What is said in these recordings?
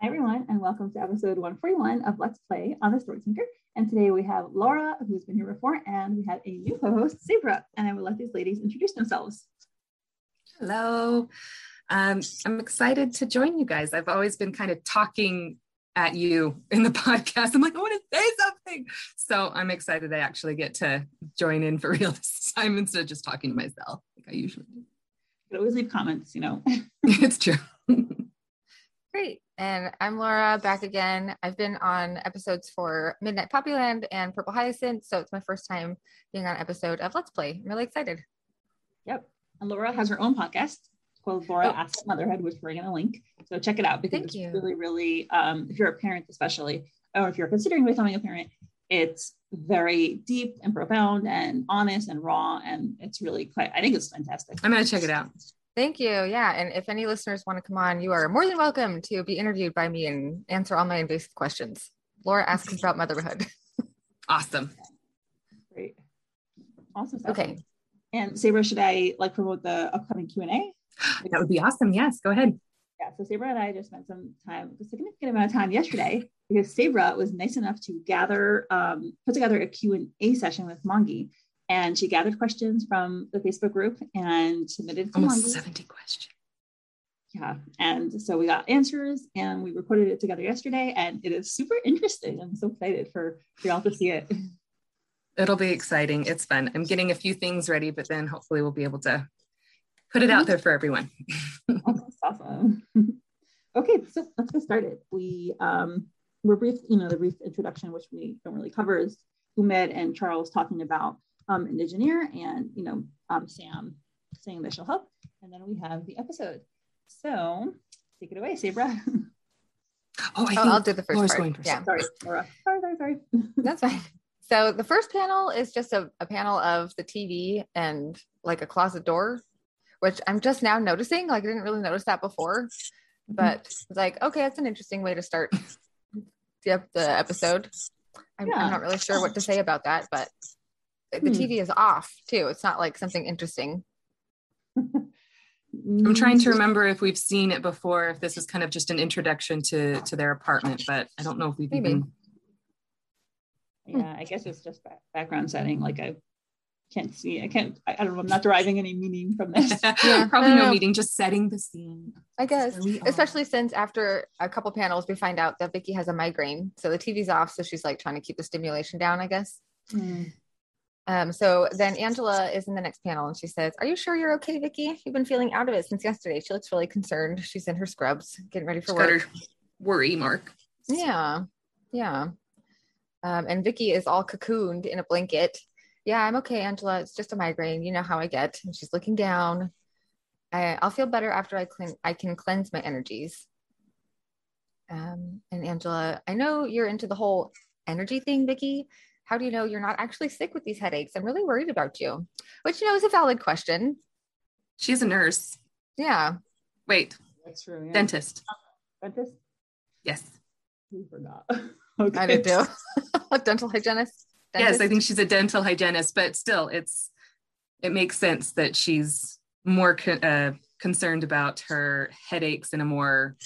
Hi, everyone, and welcome to episode 141 of Let's Play on The Story Tinker. And today we have Laura, who's been here before, and we have a new co host, Sabra. And I will let these ladies introduce themselves. Hello. Um, I'm excited to join you guys. I've always been kind of talking at you in the podcast. I'm like, I want to say something. So I'm excited I actually get to join in for real this time instead of just talking to myself like I usually do. You always leave comments, you know. it's true. Great. And I'm Laura back again. I've been on episodes for Midnight Poppyland and Purple Hyacinth. So it's my first time being on an episode of Let's Play. I'm really excited. Yep. And Laura has her own podcast called Laura oh. Asks Motherhood, which we're going to link. So check it out because Thank it's you. really, really, um, if you're a parent, especially, or if you're considering becoming a parent, it's very deep and profound and honest and raw. And it's really quite, I think it's fantastic. I'm going to check it out. Thank you. Yeah. And if any listeners want to come on, you are more than welcome to be interviewed by me and answer all my invasive questions. Laura asks about motherhood. Awesome. Great. Awesome. Stuff. Okay. And Sabra, should I like promote the upcoming Q&A? That would be awesome. Yes, go ahead. Yeah, so Sabra and I just spent some time, a significant amount of time yesterday, because Sabra was nice enough to gather, um, put together a Q&A session with Mongie and she gathered questions from the Facebook group and submitted almost Mongie. 70 questions. Yeah, and so we got answers and we recorded it together yesterday, and it is super interesting. I'm so excited for, for y'all to see it. It'll be exciting. It's fun. I'm getting a few things ready, but then hopefully we'll be able to put it out there for everyone. That's awesome. okay, so let's get started. We um, we're brief, you know, the brief introduction, which we don't really cover, is Umed and Charles talking about um, Indigineer, and, you know, um, Sam saying that she'll help. And then we have the episode. So take it away, Sabra. Oh, I oh, I'll do the first Laura's part. going first. Yeah. sorry, Laura. Sorry, sorry, sorry. That's fine. So the first panel is just a, a panel of the TV and like a closet door, which I'm just now noticing. Like I didn't really notice that before, but it's like, okay, that's an interesting way to start the, the episode. I'm, Yeah. I'm not really sure what to say about that, but the Hmm. TV is off too. It's not like something interesting. I'm trying to remember if we've seen it before, if this was kind of just an introduction to to their apartment, but I don't know if we've Maybe. even. Yeah, I guess it's just back- background setting. Like I can't see, I can't, I, I don't know, I'm not deriving any meaning from this. Probably No, no no. just setting the scene. I guess, There are. especially since after a couple panels, we find out that Vikki has a migraine. So the TV's off. So she's like trying to keep the stimulation down, I guess. Hmm. Um, so then Angela is in the next panel and she says, Are you sure you're okay, Vikki? You've been feeling out of it since yesterday. She looks really concerned. She's in her scrubs, getting ready for She's work. worry mark. Yeah. Yeah. Um, and Vikki is all cocooned in a blanket. Yeah, I'm okay, Angela. It's just a migraine. You know how I get. And she's looking down. I, I'll feel better after I clean. I can cleanse my energies. Um, and Angela, I know you're into the whole energy thing, Vikki. How do you know you're not actually sick with these headaches? I'm really worried about you. Which you know is a valid question. She's a nurse. Yeah. Wait, That's true. Yeah. dentist. Dentist? Yes. We forgot. okay. I did too. Dental hygienist. Yes, I think she's a dental hygienist, but still, it's it makes sense that she's more co- uh, concerned about her headaches in a more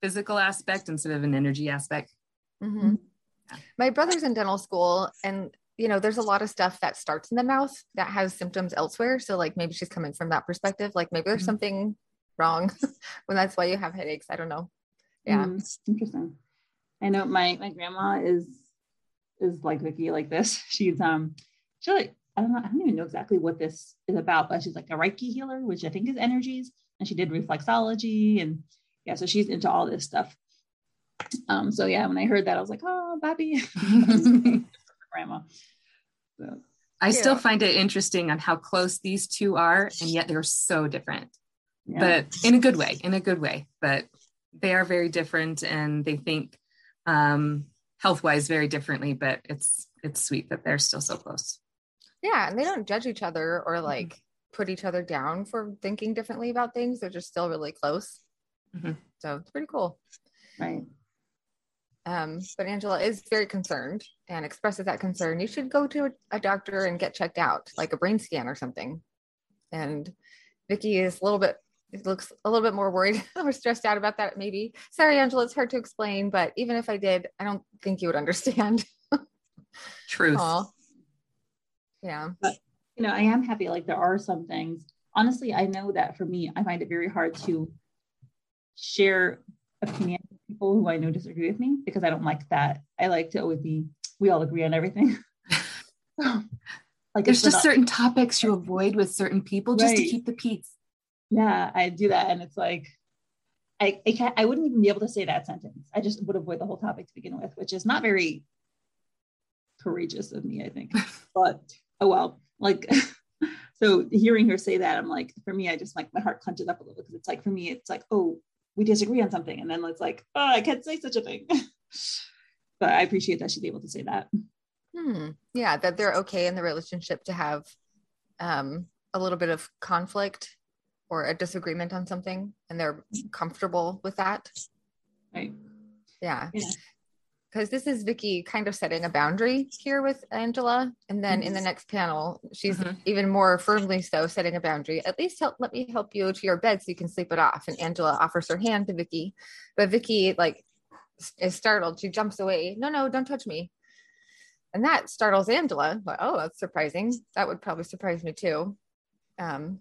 physical aspect instead of an energy aspect. Mhm. My brother's in dental school, and you know, there's a lot of stuff that starts in the mouth that has symptoms elsewhere. So, like, maybe she's coming from that perspective. Like, maybe there's Mhm. something wrong when that's why you have headaches. I don't know. Yeah. Mm, interesting. I know my my grandma is is like Vikki like this. She's um she like I don't know I don't even know exactly what this is about, but she's like a Reiki healer, which I think is energies, and she did reflexology and yeah, so she's into all this stuff. Um, so yeah, when I heard that, I was like, oh, Bobby, grandma. So I still find it interesting on how close these two are, and yet they're so different. Yeah. But in a good way, in a good way. But they are very different, and they think um, health wise very differently. But it's it's sweet that they're still so close. Yeah, and they don't judge each other or like mm-hmm. put each other down for thinking differently about things. They're just still really close. Mm-hmm. So it's pretty cool. Right. Um, but Angela is very concerned and expresses that concern. You should go to a, a, doctor and get checked out, like a brain scan or something. And Vikki is a little bit it looks a little bit more worried or stressed out about that maybe sorry angela it's hard to explain but even if i did i don't think you would understand truth Aww. yeah but you know i am happy like there are some things honestly i know that for me i find it very hard to share opinion with people who I know disagree with me because I don't like that. I like to always be, we all agree on everything. like there's just certain topics you avoid with certain people just right. to keep the peace. Yeah, I do that. And it's like, I, I can't, I wouldn't even be able to say that sentence. I just would avoid the whole topic to begin with, which is not very courageous of me, I think. but oh well, like so hearing her say that, I'm like, for me, I just like my heart clenches up a little because it's like for me, it's like, oh, we disagree on something. And then it's like oh i can't say such a thing. But i appreciate that she's able to say that. Hmm. yeah that they're okay in the relationship to have um, a little bit of conflict or a disagreement on something and they're comfortable with that. Right. Yeah, yeah because this is Vikki kind of setting a boundary here with Angela. And then in the mm-hmm. next panel, she's mm-hmm. even more firmly so setting a boundary. At least help let me help you to your bed so you can sleep it off. And Angela offers her hand to Vikki. But Vikki like is startled. She jumps away. No, no, don't touch me. And that startles Angela. Like, oh, that's surprising. That would probably surprise me too. Um,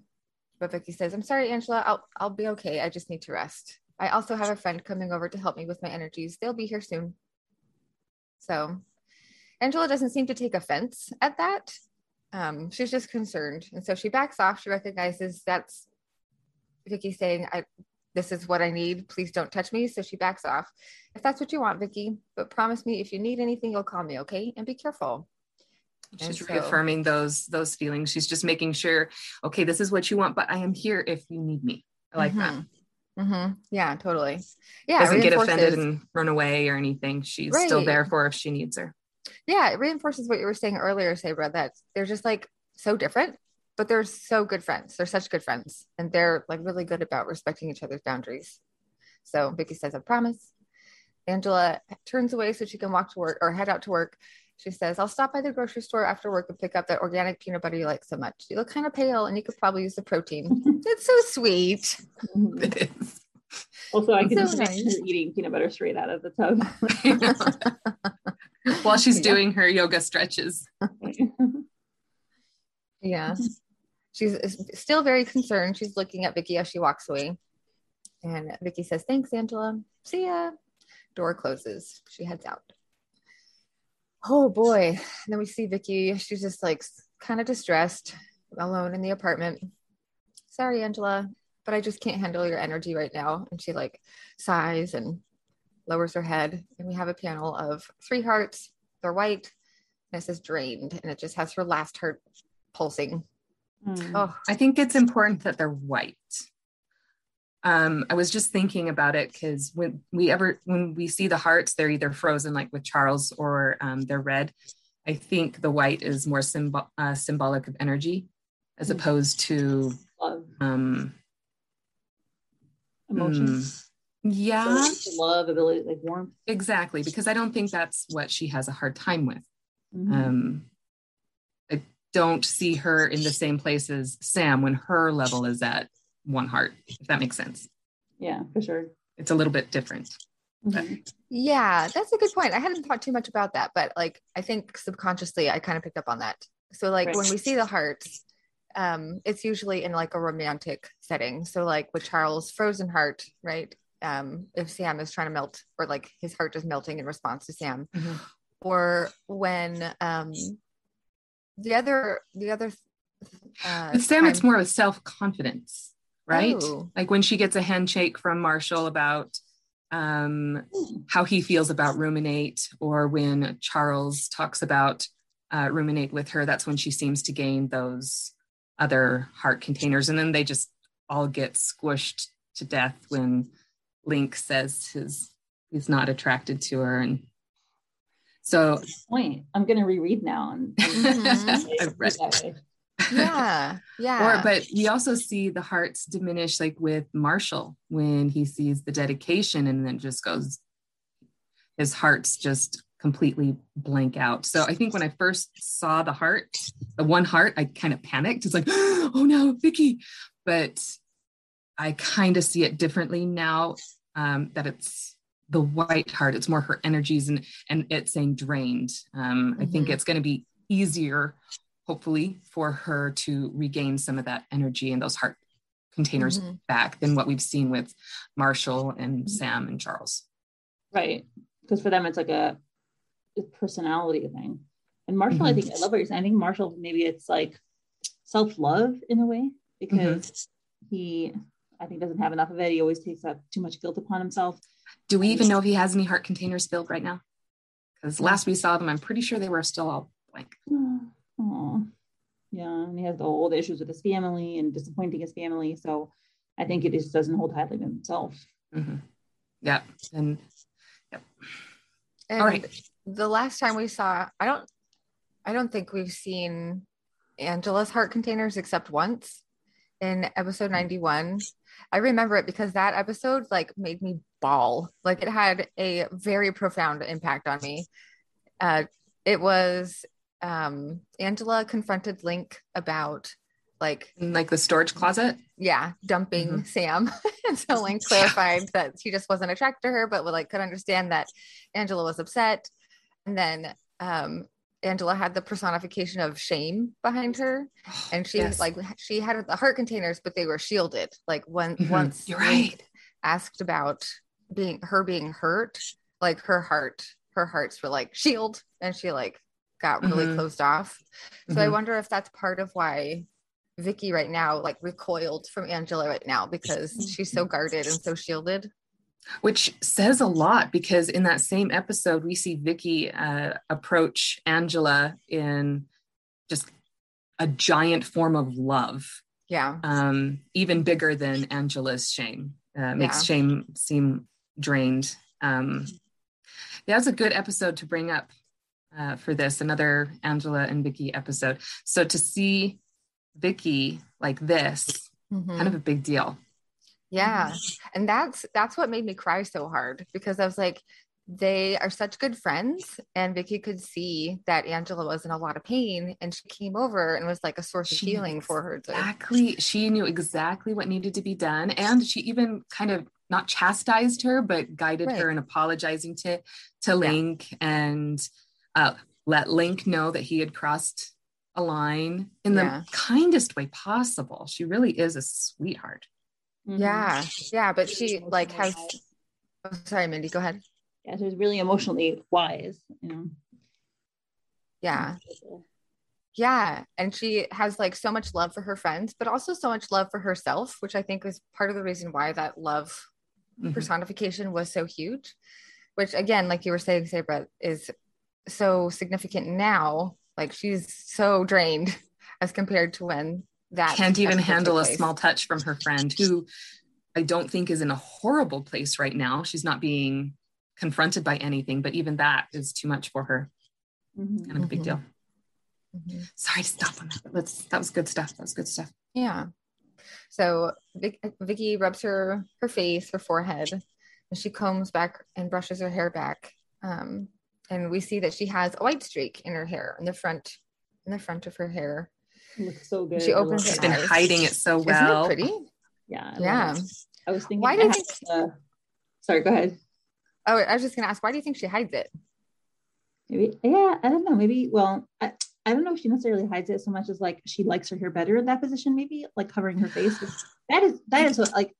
but Vikki says, I'm sorry, Angela, I'll I'll be okay. I just need to rest. I also have a friend coming over to help me with my energies. They'll be here soon. So Angela doesn't seem to take offense at that. Um, she's just concerned. And so she backs off. She recognizes that's Vikki saying, I this is what I need. Please don't touch me. So she backs off. If that's what you want, Vikki, but promise me if you need anything, you'll call me, okay? And be careful. She's so, reaffirming those those feelings. She's just making sure, okay, this is what you want, but I am here if you need me. I like mm-hmm. that. Mm-hmm. Yeah, totally. Yeah, doesn't get offended and run away or anything. She's right. still there for if she needs her. Yeah, it reinforces what you were saying earlier, Sabra, that they're just like so different, but they're so good friends. They're such good friends, and they're like really good about respecting each other's boundaries. So Vikki says, "I promise." Angela turns away so she can walk to work or head out to work. She says, I'll stop by the grocery store after work and pick up that organic peanut butter you like so much. You look kind of pale and you could probably use the protein. it's so sweet. Mm-hmm. It is. Also, I can so nice. her eating peanut butter straight out of the tub. While she's yeah. doing her yoga stretches. yeah. She's still very concerned. She's looking at Vikki as she walks away. And Vikki says, Thanks, Angela. See ya. Door closes. She heads out oh boy. And then we see Vikki. She's just like kind of distressed, alone in the apartment. Sorry, Angela, but I just can't handle your energy right now. And she like sighs and lowers her head. And we have a panel of three hearts. They're white. And it says drained. And it just has her last heart pulsing. Mm. Oh, I think it's important that they're white um, I was just thinking about it because when we ever when we see the hearts, they're either frozen like with Charles or um, they're red. I think the white is more symbol, uh, symbolic of energy as mm-hmm. opposed to um, emotions. Mm, yeah, so love, ability, like warmth. Exactly, because I don't think that's what she has a hard time with. Mm-hmm. Um, I don't see her in the same place as Sam when her level is at one heart, if that makes sense. Yeah, for sure. It's a little bit different. Mm-hmm. Yeah, that's a good point. I hadn't thought too much about that, but like I think subconsciously I kind of picked up on that. So like right. when we see the hearts, um, it's usually in like a romantic setting. So like with Charles' frozen heart, right? Um, if Sam is trying to melt or like his heart is melting in response to Sam. Mm-hmm. Or when um the other the other uh, Sam, time- it's more of self confidence right? Oh. Like when she gets a handshake from Marshall about um, how he feels about ruminate, or when Charles talks about uh, ruminate with her, that's when she seems to gain those other heart containers. And then they just all get squished to death when Link says his he's not attracted to her. And so point. I'm gonna reread now and, and. Yeah. Yeah. Or, but we also see the hearts diminish, like with Marshall when he sees the dedication and then just goes, his heart's just completely blank out. So I think when I first saw the heart, the one heart, I kind of panicked. It's like, oh no, Vikki. But I kind of see it differently now um, that it's the white heart. It's more her energies and and it's saying drained. Um, I think Mhm. it's going to be easier hopefully for her to regain some of that energy and those heart containers Mhm. back than what we've seen with Marshall and Sam and Charles. right because for them it's like a, a personality thing. And Marshall, I Mhm. think I love what you're saying. I think Marshall maybe it's like self love in a way because he I think doesn't have enough of it. He always takes up too much guilt upon himself. Do we even know if he has any heart containers filled right now? Because last we saw them, I'm pretty sure they were still all blank. Oh, yeah, and he has the old issues with his family and disappointing his family. So I think it just doesn't hold tightly to himself. Mhm. Yeah. And And All right. the last time we saw, I don't, I don't think we've seen Angela's heart containers except once in episode 91. I remember it because that episode like made me bawl. Like it had a very profound impact on me. Uh, it was um, Angela confronted Link about like like the storage closet. yeah, dumping Sam. and so Link clarified that he just wasn't attracted to her, but like could understand that Angela was upset. And then um Angela had the personification of shame behind her. And she Yes. like she had the heart containers, but they were shielded. Like when Mhm. once You're right. asked about being her being hurt, like her heart, her hearts were like shield and she like got really Mhm. closed off. So I Mhm. wonder if that's part of why Vikki right now like recoiled from Angela right now because she's so guarded and so shielded. which says a lot because in that same episode we see Vikki uh, approach Angela in just a giant form of love, Yeah. um, even bigger than Angela's shame. Uh, makes Yeah. shame seem drained. Um, that's a good episode to bring up uh, for this, another Angela and Vikki episode. So to see Vikki like this, Mhm. kind of a big deal. Yeah. And that's that's what made me cry so hard because I was like they are such good friends and Vikki could see that Angela was in a lot of pain and she came over and was like a source of She healing for her to Exactly. She knew exactly what needed to be done. And she even kind of not chastised her, but guided her Right. in apologizing to, to Link and uh, let Link know that he had crossed a line in the Yeah. kindest way possible. She really is a sweetheart. Mhm. Yeah. Yeah, but she like has oh, sorry Mindy, go ahead. Yeah, so it's really emotionally wise, you know. Yeah. Yeah. And she has like so much love for her friends, but also so much love for herself, which I think is part of the reason why that love Mhm. personification was so huge. Which again, like you were saying, Sabra, is so significant now. Like she's so drained as compared to when that Can't even handle a small touch from her friend who I don't think is in a horrible place right now. She's not being confronted by anything, but even that is too much for her. Mhm. Kind of a big deal. Mhm. Sorry to stop on that, but let's, that was good stuff. That was good stuff. Yeah. So Vic, Vikki rubs her her face, her forehead, and she combs back and brushes her hair back. Um, and we see that she has a white streak in her hair, in the front, in the front of her hair. It looks so good. She I opens it. She's her been eyes. hiding it so well Isn't well. it pretty? Yeah. I Yeah. it. I was thinking. Why I do you think? uh, sorry, go ahead. Oh, I was just gonna ask, why do you think she hides it? Maybe, yeah, I don't know. Maybe, well, I, I don't know if she necessarily hides it so much as like she likes her hair better in that position, maybe like covering her face. That is, that is what, like,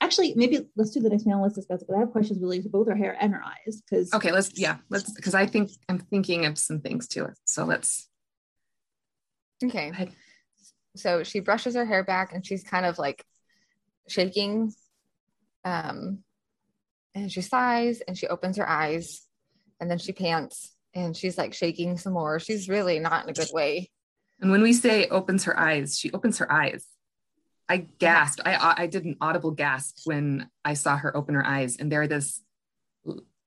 actually, maybe let's do the next panel. Let's discuss it. But I have questions related to both her hair and her eyes because, Okay, let's yeah, let's because I think I'm thinking of some things too. So let's Okay. So she brushes her hair back and she's kind of like shaking. Um, and she sighs and she opens her eyes and then she pants and she's like shaking some more. She's really not in a good way. And when we say opens her eyes, she opens her eyes. I gasped. I I did an audible gasp when I saw her open her eyes, and they're this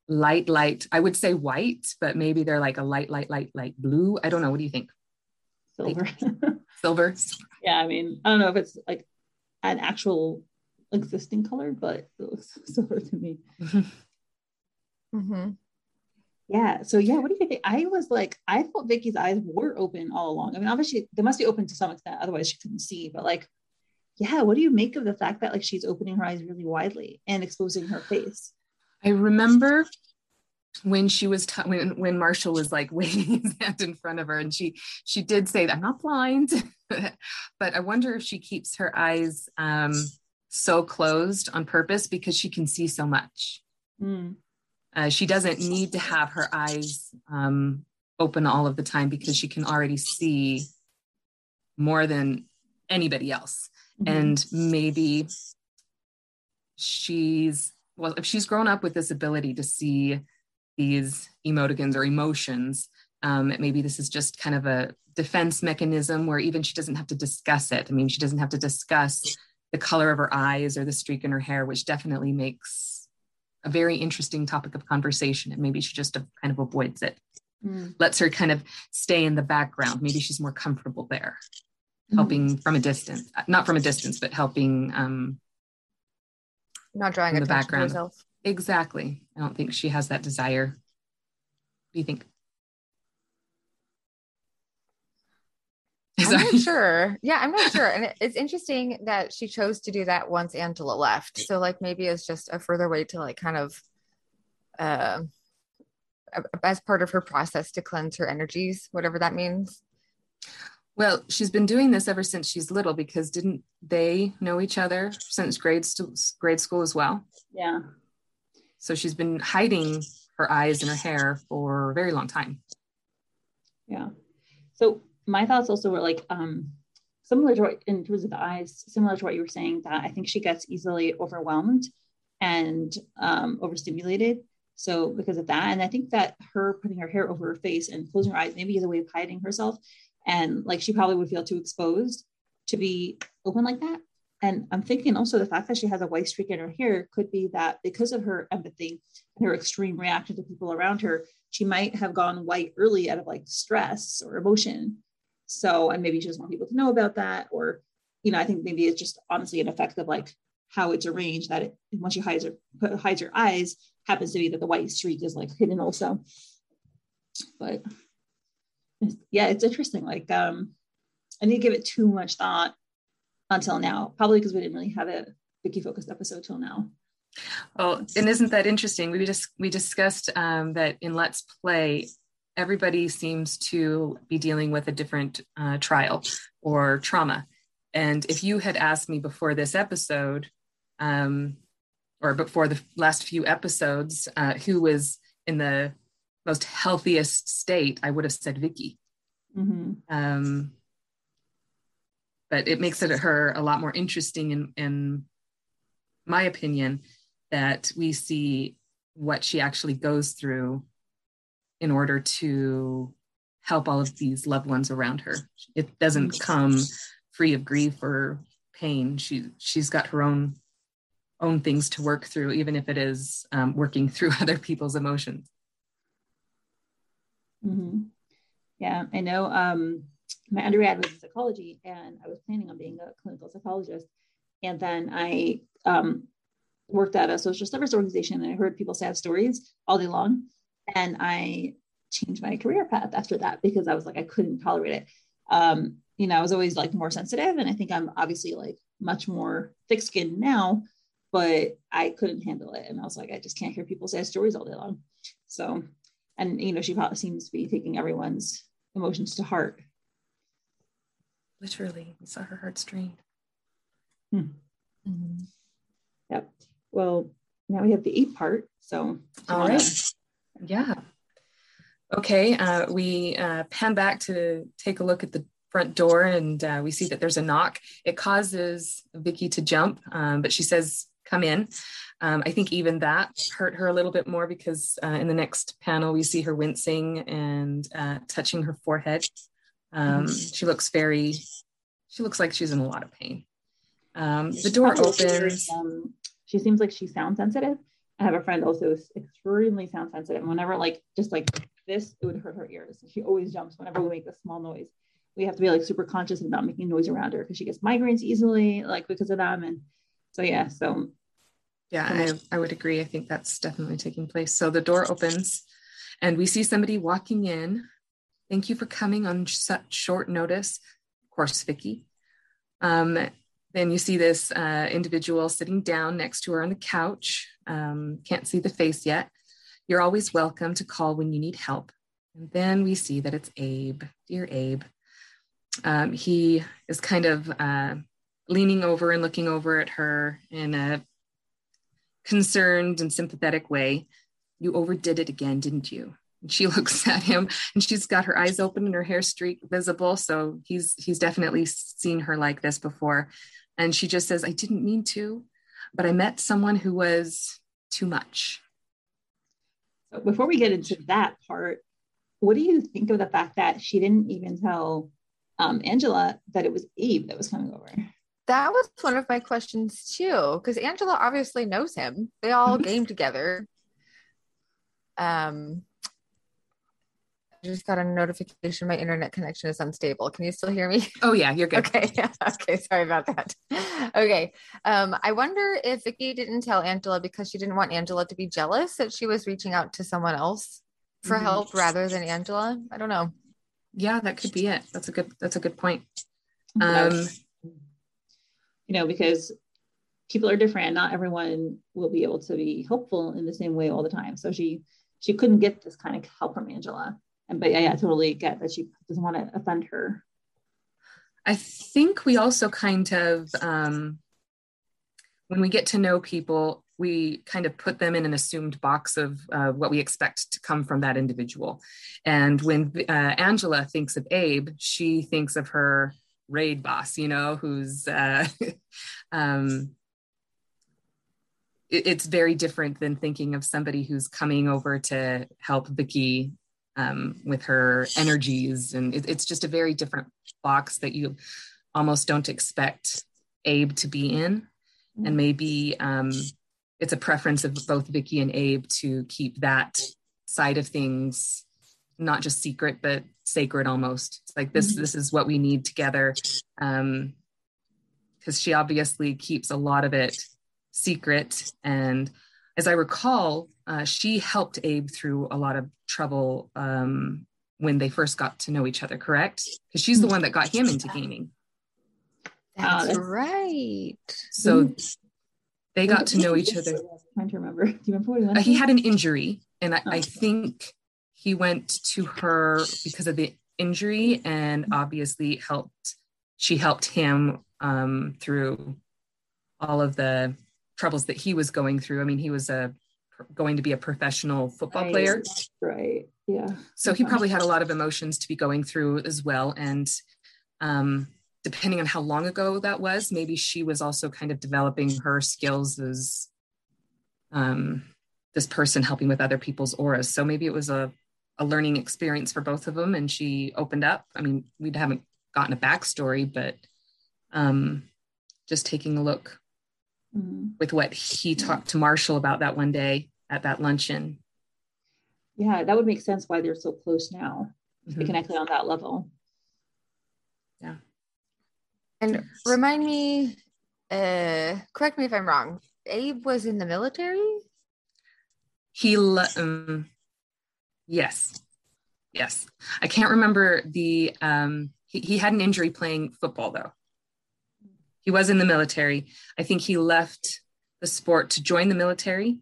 light, light. I would say white, but maybe they're like a light, light, light, light blue. I don't know. What do you think? Silver. Silver. Yeah, I mean, I don't know if it's like an actual existing color, but it looks silver to me. Mm-hmm. Yeah. So yeah, what do you think? I was like, I thought Vikki's eyes were open all along. I mean, obviously they must be open to some extent, otherwise she couldn't see. But like, yeah, what do you make of the fact that like she's opening her eyes really widely and exposing her face? I remember when she was t- when when Marshall was like waving his hand in front of her, and she she did say, "I'm not blind," but I wonder if she keeps her eyes um, so closed on purpose because she can see so much. Mm. Uh, she doesn't need to have her eyes um, open all of the time because she can already see more than anybody else. Mm-hmm. And maybe she's, well, if she's grown up with this ability to see these emoticons or emotions, um, maybe this is just kind of a defense mechanism where even she doesn't have to discuss it. I mean, she doesn't have to discuss the color of her eyes or the streak in her hair, which definitely makes a very interesting topic of conversation and maybe she just kind of avoids it mm. lets her kind of stay in the background maybe she's more comfortable there helping from a distance not from a distance but helping um not drawing the background exactly i don't think she has that desire what do you think I'm not sure. Yeah, I'm not sure. And it's interesting that she chose to do that once Angela left. So like maybe it's just a further way to like kind of uh as part of her process to cleanse her energies, whatever that means. Well, she's been doing this ever since she's little because didn't they know each other since grade st- grade school as well? Yeah. So she's been hiding her eyes and her hair for a very long time. Yeah. So my thoughts also were like um similar to what in terms of the eyes, similar to what you were saying, that I think she gets easily overwhelmed and um, overstimulated. So because of that, and I think that her putting her hair over her face and closing her eyes maybe is a way of hiding herself, and like she probably would feel too exposed to be open like that. And I'm thinking also the fact that she has a white streak in her hair could be that because of her empathy and her extreme reaction to people around her, she might have gone white early out of like stress or emotion so, and maybe she doesn't want people to know about that, or, you know, I think maybe it's just honestly an effect of like how it's arranged that it, once she hides her, hides her eyes, happens to be that the white streak is like hidden also. But yeah, it's interesting. Like, um, I didn't give it too much thought until now, probably because we didn't really have a Vikki focused episode till now. Oh, and isn't that interesting? We just we discussed um, that in Let's Play, everybody seems to be dealing with a different uh, trial or trauma. And if you had asked me before this episode, um, or before the last few episodes, uh, who was in the most healthiest state, I would have said Vikki. Mm-hmm. Um, but it makes it her a lot more interesting in, in my opinion that we see what she actually goes through in order to help all of these loved ones around her. It doesn't come free of grief or pain. She she's got her own own things to work through, even if it is um, working through other people's emotions. Mm-hmm. Yeah, I know. Um, my undergrad was in psychology, and I was planning on being a clinical psychologist. And then I um, worked at a social service organization, and I heard people sad stories all day long and I changed my career path after that because I was like I couldn't tolerate it. Um, you know, I was always like more sensitive, and I think I'm obviously like much more thick-skinned now, but I couldn't handle it, and I was like, I just can't hear people say stories all day long. So, and you know, she probably seems to be taking everyone's emotions to heart. Literally, we saw her heart strained. Hmm. Mm-hmm. Yep. Well, now we have the eight part. So, all right. Yeah. Okay, uh, we uh, pan back to take a look at the front door and uh, we see that there's a knock. It causes Vikki to jump, um, but she says, come in. Um, I think even that hurt her a little bit more because uh, in the next panel we see her wincing and uh, touching her forehead. Um, mm-hmm. She looks very, she looks like she's in a lot of pain. Um, the door opens. Um, she seems like she sound sensitive. I have a friend also who's extremely sound sensitive. Whenever like just like this, it would hurt her ears. She always jumps whenever we make a small noise. We have to be like super conscious about making noise around her because she gets migraines easily, like because of them. And so yeah, so yeah, I, I would agree. I think that's definitely taking place. So the door opens and we see somebody walking in. Thank you for coming on such short notice. Of course, Vikki. Um, then you see this uh, individual sitting down next to her on the couch. Um, can't see the face yet. You're always welcome to call when you need help. And then we see that it's Abe, dear Abe. Um, he is kind of uh, leaning over and looking over at her in a concerned and sympathetic way. You overdid it again, didn't you? And she looks at him and she's got her eyes open and her hair streak visible. So he's he's definitely seen her like this before. And she just says, I didn't mean to, but I met someone who was too much. So before we get into that part, what do you think of the fact that she didn't even tell um, Angela that it was Abe that was coming over? That was one of my questions too, because Angela obviously knows him. They all mm-hmm. game together. Um, I just got a notification my internet connection is unstable. Can you still hear me? Oh yeah, you're good. Okay. okay, sorry about that. Okay. Um, I wonder if Vikki didn't tell Angela because she didn't want Angela to be jealous that she was reaching out to someone else for mm-hmm. help rather than Angela. I don't know. Yeah, that could be it. That's a good that's a good point. Um you know, because people are different. Not everyone will be able to be helpful in the same way all the time. So she she couldn't get this kind of help from Angela and but yeah, I totally get that she doesn't want to offend her. I think we also kind of um, when we get to know people, we kind of put them in an assumed box of uh, what we expect to come from that individual. And when uh, Angela thinks of Abe, she thinks of her raid boss, you know, who's uh, um, it's very different than thinking of somebody who's coming over to help Vikki um, with her energies. And it, it's just a very different box that you almost don't expect Abe to be in. And mm. maybe um, it's a preference of both Vikki and Abe to keep that side of things not just secret but sacred almost it's like this mm-hmm. this is what we need together um because she obviously keeps a lot of it secret and as i recall uh, she helped Abe through a lot of trouble um, when they first got to know each other, correct? Because she's the one that got him into gaming. That's, right. So they got to know each other. I'm trying to remember. Do you remember what he? Uh, he had an injury, and I, oh. I think he went to her because of the injury, and obviously helped. She helped him um, through all of the troubles that he was going through. I mean, he was a going to be a professional football right. player. Right. Yeah. So he probably had a lot of emotions to be going through as well. And um, depending on how long ago that was, maybe she was also kind of developing her skills as um, this person helping with other people's auras. So maybe it was a, a learning experience for both of them. And she opened up. I mean, we haven't gotten a backstory, but um, just taking a look mm-hmm. with what he talked to Marshall about that one day at that luncheon. Yeah, that would make sense why they're so close now. Mm-hmm. They connected on that level. Yeah. And remind me, uh, correct me if I'm wrong. Abe was in the military. He, um, yes, yes. I can't remember the. Um, he, he had an injury playing football though. He was in the military. I think he left the sport to join the military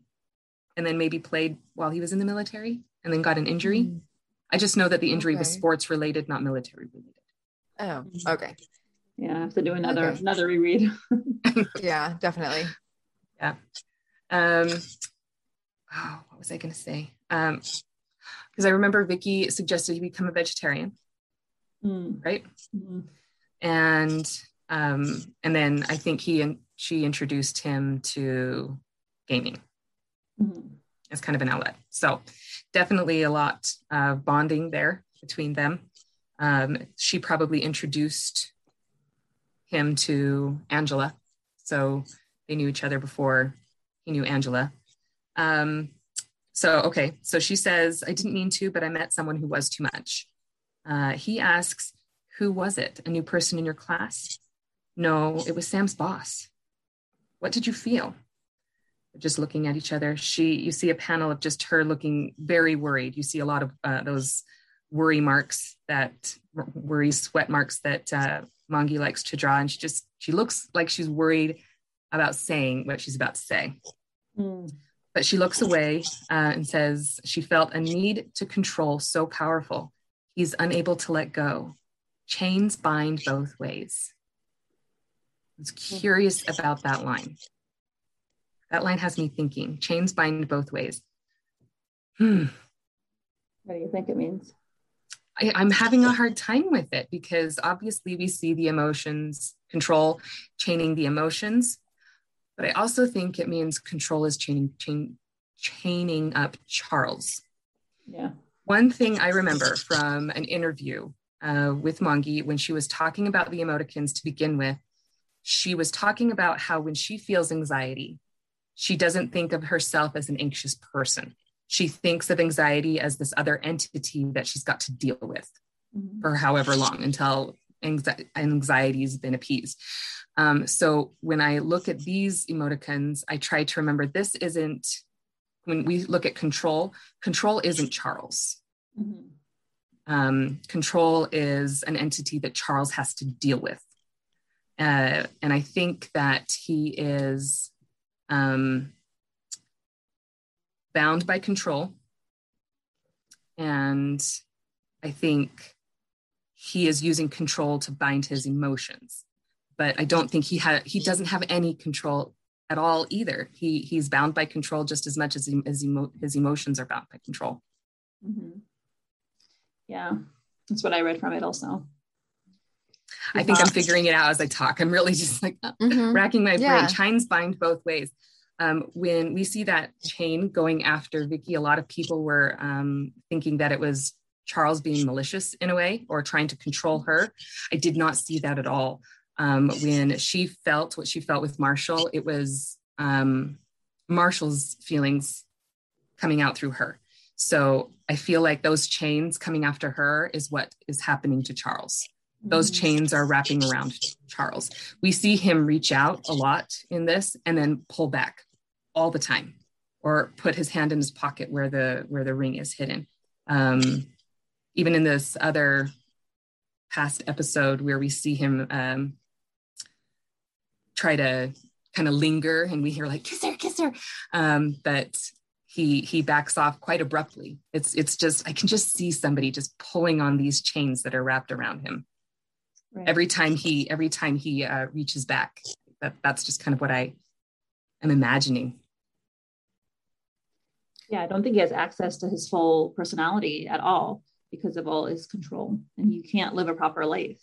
and then maybe played while he was in the military and then got an injury. Mm. I just know that the injury okay. was sports related, not military related. Oh, okay. Yeah, I have to do another okay. another reread. yeah, definitely. Yeah. Um oh, what was I gonna say? Um because I remember Vikki suggested he become a vegetarian. Mm. Right? Mm-hmm. And um, and then I think he and she introduced him to gaming mm-hmm. as kind of an outlet. So definitely a lot of bonding there between them. Um, she probably introduced him to Angela. So they knew each other before he knew Angela. Um, so, okay. So she says, I didn't mean to, but I met someone who was too much. Uh, he asks, Who was it? A new person in your class? No, it was Sam's boss. What did you feel? Just looking at each other. She, you see a panel of just her looking very worried. You see a lot of uh, those worry marks that worry sweat marks that uh, Mongie likes to draw. And she just, she looks like she's worried about saying what she's about to say. Mm. But she looks away uh, and says she felt a need to control so powerful. He's unable to let go. Chains bind both ways. I was curious about that line. That line has me thinking. Chains bind both ways. Hmm. What do you think it means? I, I'm having a hard time with it because obviously we see the emotions control, chaining the emotions. But I also think it means control is chaining, chain, chaining up Charles. Yeah. One thing I remember from an interview uh, with Mongie when she was talking about the emoticons to begin with, she was talking about how when she feels anxiety, she doesn't think of herself as an anxious person. She thinks of anxiety as this other entity that she's got to deal with mm-hmm. for however long until anxiety has been appeased. Um, so when I look at these emoticons, I try to remember this isn't, when we look at control, control isn't Charles. Mm-hmm. Um, control is an entity that Charles has to deal with. Uh, and I think that he is um, bound by control. And I think he is using control to bind his emotions but I don't think he had he doesn't have any control at all either. He he's bound by control just as much as, he, as emo, his emotions are bound by control. Mm-hmm. Yeah, that's what I read from it also. I think I'm figuring it out as I talk. I'm really just like mm-hmm. racking my yeah. brain. Chains bind both ways. Um, when we see that chain going after Vikki, a lot of people were um, thinking that it was Charles being malicious in a way or trying to control her. I did not see that at all um, when she felt what she felt with Marshall, it was um, Marshall's feelings coming out through her. So I feel like those chains coming after her is what is happening to Charles. Those mm-hmm. chains are wrapping around Charles. We see him reach out a lot in this and then pull back all the time or put his hand in his pocket where the where the ring is hidden. Um, even in this other past episode where we see him um, try to kind of linger and we hear like kiss her kiss her. Um, but he he backs off quite abruptly. It's it's just i can just see somebody just pulling on these chains that are wrapped around him. Right. every time he every time he uh, reaches back that that's just kind of what i am imagining. Yeah i don't think he has access to his full personality at all because of all his control and you can't live a proper life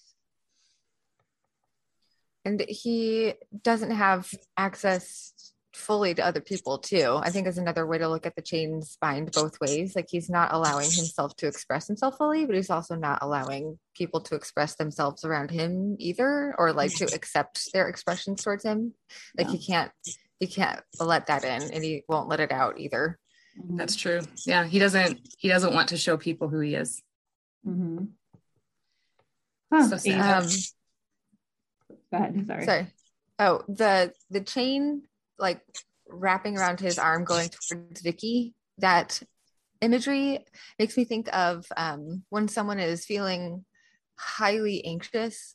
and he doesn't have access fully to other people too i think is another way to look at the chains bind both ways like he's not allowing himself to express himself fully but he's also not allowing people to express themselves around him either or like to accept their expressions towards him like yeah. he can't he can't let that in and he won't let it out either that's true yeah he doesn't he doesn't want to show people who he is mm-hmm. huh. so um, Go ahead. Sorry. Sorry. Oh, the the chain like wrapping around his arm going towards Vikki. That imagery makes me think of um, when someone is feeling highly anxious.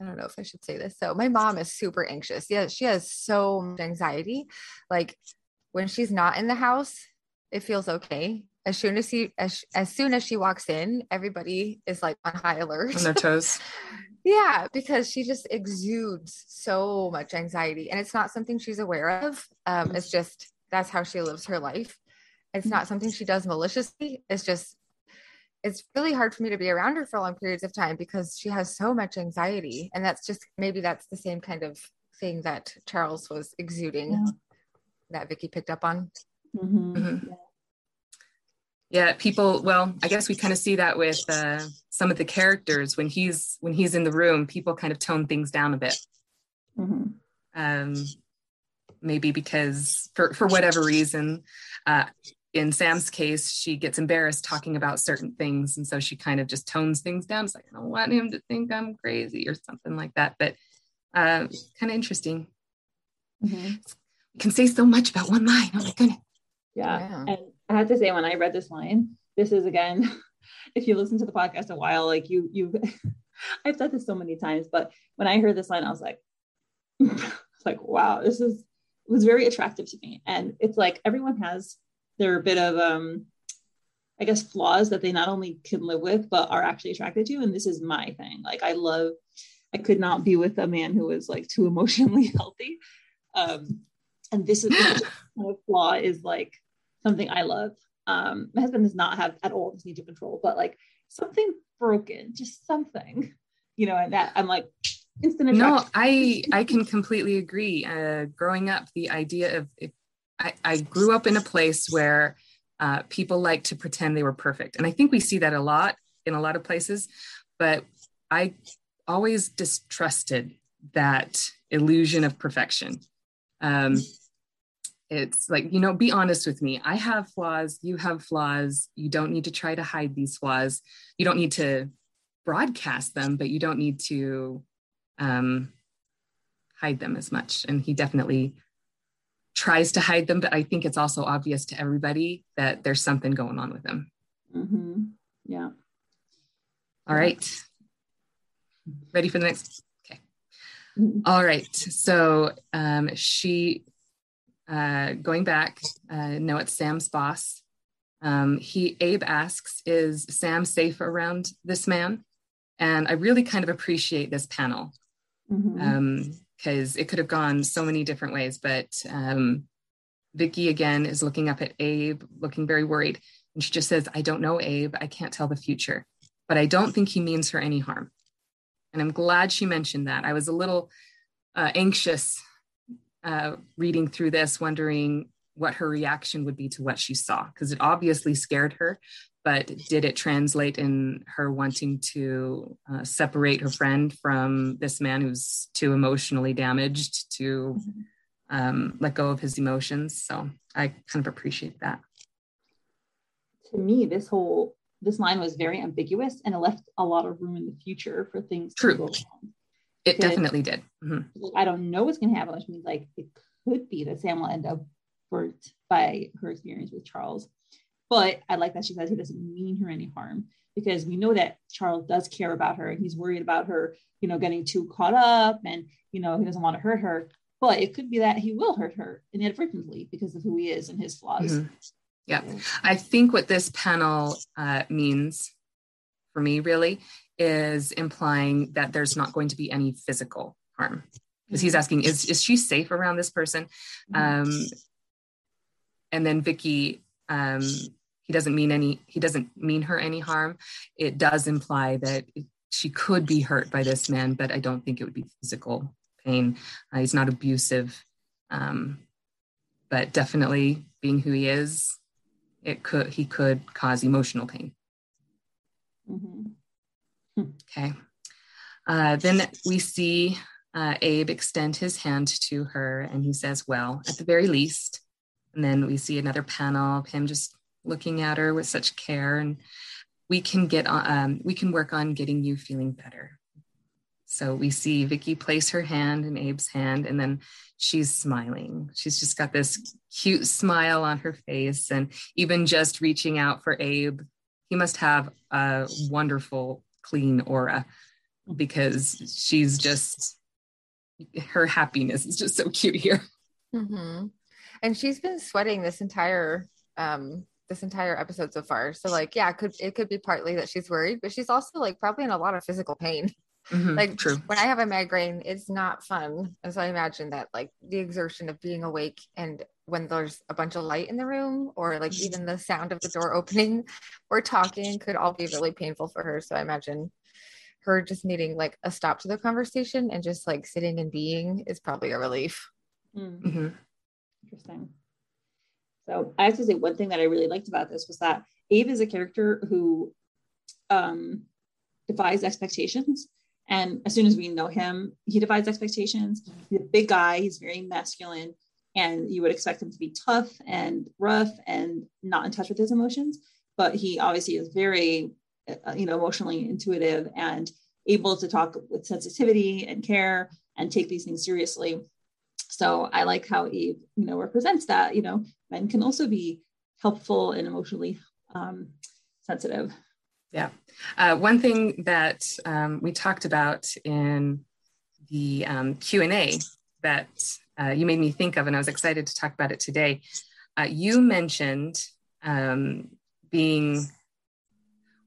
I don't know if I should say this. So my mom is super anxious. Yeah, she has so much anxiety. Like when she's not in the house, it feels okay. As soon as she as, as soon as she walks in, everybody is like on high alert. On their toes. Yeah, because she just exudes so much anxiety and it's not something she's aware of. Um, it's just that's how she lives her life. It's not something she does maliciously. It's just it's really hard for me to be around her for long periods of time because she has so much anxiety. And that's just maybe that's the same kind of thing that Charles was exuding. that Vikki picked up on. Mm-hmm. Mhm. yeah people well i guess we kind of see that with uh, some of the characters when he's when he's in the room people kind of tone things down a bit Mm-hmm. um maybe because for for whatever reason uh in sam's case she gets embarrassed talking about certain things and so she kind of just tones things down it's like i don't want him to think i'm crazy or something like that but uh kind of interesting Mm-hmm. we can say so much about one line oh my goodness Yeah. Yeah. And I have to say, when I read this line, this is again, if you listen to the podcast a while, like you, you've I've said this so many times, but when I heard this line, I was like, like, wow, this is, it was very attractive to me. And it's like everyone has their bit of, um, I guess, flaws that they not only can live with, but are actually attracted to. And this is my thing. Like, I love, I could not be with a man who was like too emotionally healthy. Um, and this is of flaw is like something I love. Um, my husband does not have at all this need to control, but like something broken, just something, you know, and that I'm like instant no i i can completely agree. Uh growing up the idea of if i i grew up in a place where uh people like to pretend they were perfect and i think we see that a lot in a lot of places but i always distrusted that illusion of perfection. Um it's like you know be honest with me i have flaws you have flaws you don't need to try to hide these flaws you don't need to broadcast them but you don't need to um, hide them as much. And he definitely tries to hide them, but I think it's also obvious to everybody that there's something going on with him. Mhm. Yeah. All right. Ready for the next? Okay. Mhm. All right. So um, she, uh, going back, uh, no, it's Sam's boss. Um, he, Abe asks, is Sam safe around this man? And I really kind of appreciate this panel because it could have gone so many different ways. But um, Vikki again is looking up at Abe, looking very worried, and she just says, "I don't know Abe. I can't tell the future, but I don't think he means her any harm." And I'm glad she mentioned that. I was a little uh, anxious uh, reading through this, wondering what her reaction would be to what she saw, because it obviously scared her. But did it translate in her wanting to uh, separate her friend from this man who's too emotionally damaged to um, let go of his emotions? So I kind of appreciate that. to me, this whole this line was very ambiguous and it left a lot of room in the future for things True. to go wrong. It Okay. definitely did. Mhm. I don't know what's going to happen, which means like it could be that Sam will end up burnt by her experience with Charles. But I like that she says he doesn't mean her any harm because we know that Charles does care about her and he's worried about her, you know, getting too caught up and, you know, he doesn't want to hurt her. But it could be that he will hurt her inadvertently because of who he is and his flaws. Mhm. Yeah. I think what this panel uh, means for me really is implying that there's not going to be any physical harm. Because he's asking, is, is she safe around this person? Mhm. Um, and then Vikki, um, he doesn't mean any, he doesn't mean her any harm. It does imply that she could be hurt by this man, but I don't think it would be physical pain. Uh, he's not abusive. Um, but definitely being who he is, it could, he could cause emotional pain. Mhm. Okay. Uh, then we see uh, Abe extend his hand to her and he says, Well, at the very least. And then we see another panel of him just looking at her with such care. And we can get on, um, we can work on getting you feeling better. So we see Vikki place her hand in Abe's hand and then she's smiling. She's just got this cute smile on her face. And even just reaching out for Abe, he must have a wonderful, clean aura because she's just, her happiness is just so cute here. hmm And she's been sweating this entire um this entire episode so far. So like, yeah, it could it could be partly that she's worried, but she's also like probably in a lot of physical pain. Mhm, Like true. when I have a migraine, it's not fun. And so I imagine that like the exertion of being awake and when there's a bunch of light in the room or like even the sound of the door opening or talking could all be really painful for her. So I imagine her just needing like a stop to the conversation and just like sitting and being is probably a relief. Mm, Mhm. Interesting. So I have to say one thing that I really liked about this was that Abe is a character who um, defies expectations. And as soon as we know him, he defies expectations. He's a big guy, he's very masculine, and you would expect him to be tough and rough and not in touch with his emotions. But he obviously is very, uh, you know, emotionally intuitive and able to talk with sensitivity and care and take these things seriously. So I like how Eve, you know, represents that. You know, men can also be helpful and emotionally um, sensitive. Yeah. Uh, one thing that um, we talked about in the um, Q&A that uh, you made me think of, and I was excited to talk about it today. Uh, you mentioned um, being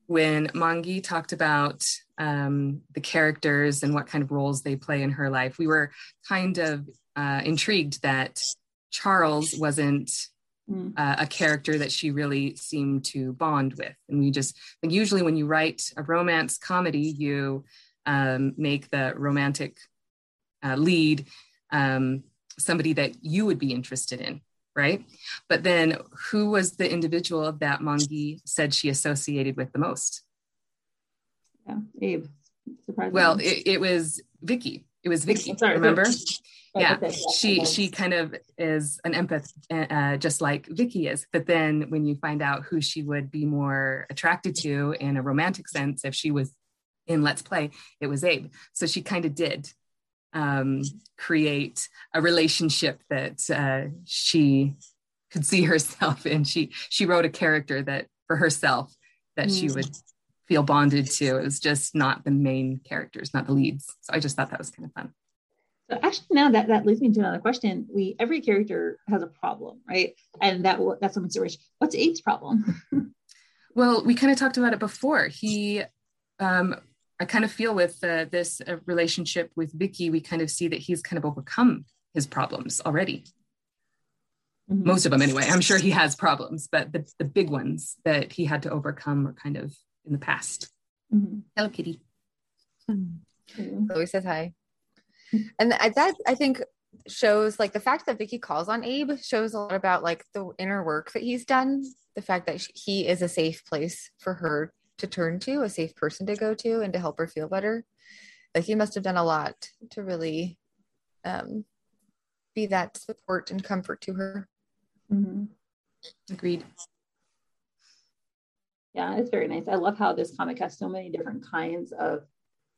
when Mongie talked about um, the characters and what kind of roles they play in her life. We were kind of uh, intrigued that Charles wasn't mm. uh, a character that she really seemed to bond with. And we just like usually when you write a romance comedy, you um, make the romantic uh, lead um, somebody that you would be interested in, right? But then who was the individual that Mongie said she associated with the most? Yeah, Abe. Surprisingly. Well, it, it was Vikki. It was Vikki. Sorry, remember? yeah she she kind of is an empath uh, just like vikki is but then when you find out who she would be more attracted to in a romantic sense if she was in let's play it was abe so she kind of did um, create a relationship that uh, she could see herself in she she wrote a character that for herself that mm. she would feel bonded to it was just not the main characters not the leads so i just thought that was kind of fun so actually, now that that leads me to another question. We every character has a problem, right? And that that's a consideration. What's Abe's problem? well, we kind of talked about it before. He, um, I kind of feel with uh, this uh, relationship with Vikki, we kind of see that he's kind of overcome his problems already. Mm-hmm. Most of them, anyway. I'm sure he has problems, but the the big ones that he had to overcome are kind of in the past. Mm-hmm. Hello, Kitty. Mm-hmm. Chloe says hi and that I think shows like the fact that Vikki calls on Abe shows a lot about like the inner work that he's done. The fact that he is a safe place for her to turn to, a safe person to go to, and to help her feel better. Like you must have done a lot to really um, be that support and comfort to her. Mm-hmm. Agreed. Yeah, it's very nice. I love how this comic has so many different kinds of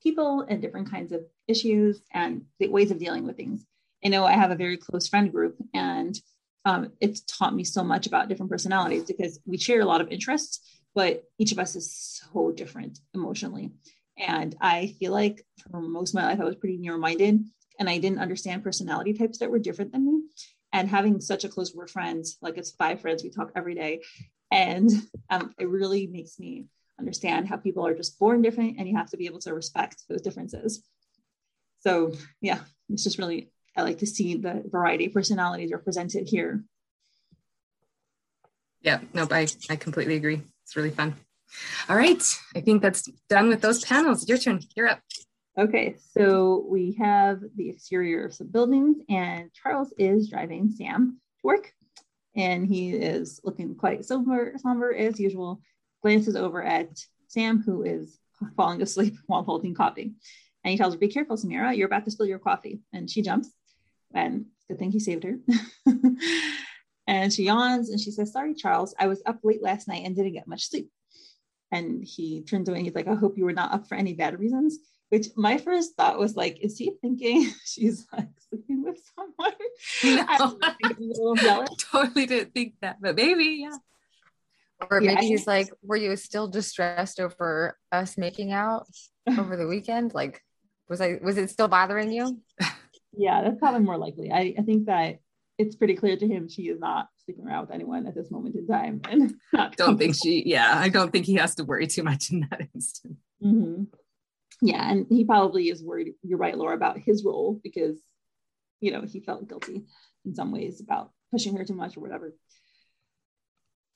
people and different kinds of issues and ways of dealing with things. I know I have a very close friend group, and um, it's taught me so much about different personalities because we share a lot of interests, but each of us is so different emotionally. And I feel like for most of my life, I was pretty narrow minded and I didn't understand personality types that were different than me. And having such a close group of friends, like it's five friends, we talk every day. And um, it really makes me understand how people are just born different and you have to be able to respect those differences. So yeah, it's just really, I like to see the variety of personalities represented here. Yeah, nope, I, I completely agree. It's really fun. All right, I think that's done with those panels. Your turn, you're up. Okay, so we have the exterior of some buildings, and Charles is driving Sam to work, and he is looking quite somber, somber as usual glances over at Sam, who is falling asleep while holding coffee. And he tells her, Be careful, Samira, you're about to spill your coffee. And she jumps. And good thing he saved her. and she yawns and she says, Sorry, Charles, I was up late last night and didn't get much sleep. And he turns away and he's like, I hope you were not up for any bad reasons. Which my first thought was like, is he thinking she's like sleeping with someone? No. I totally didn't think that, but maybe, yeah. Or maybe yeah. he's like, were you still distressed over us making out over the weekend? Like, was I was it still bothering you? Yeah, that's probably more likely. I, I think that it's pretty clear to him she is not sleeping around with anyone at this moment in time. And don't think she, yeah, I don't think he has to worry too much in that instance Mm-hmm. Yeah, and he probably is worried. You're right, Laura, about his role because, you know, he felt guilty in some ways about pushing her too much or whatever.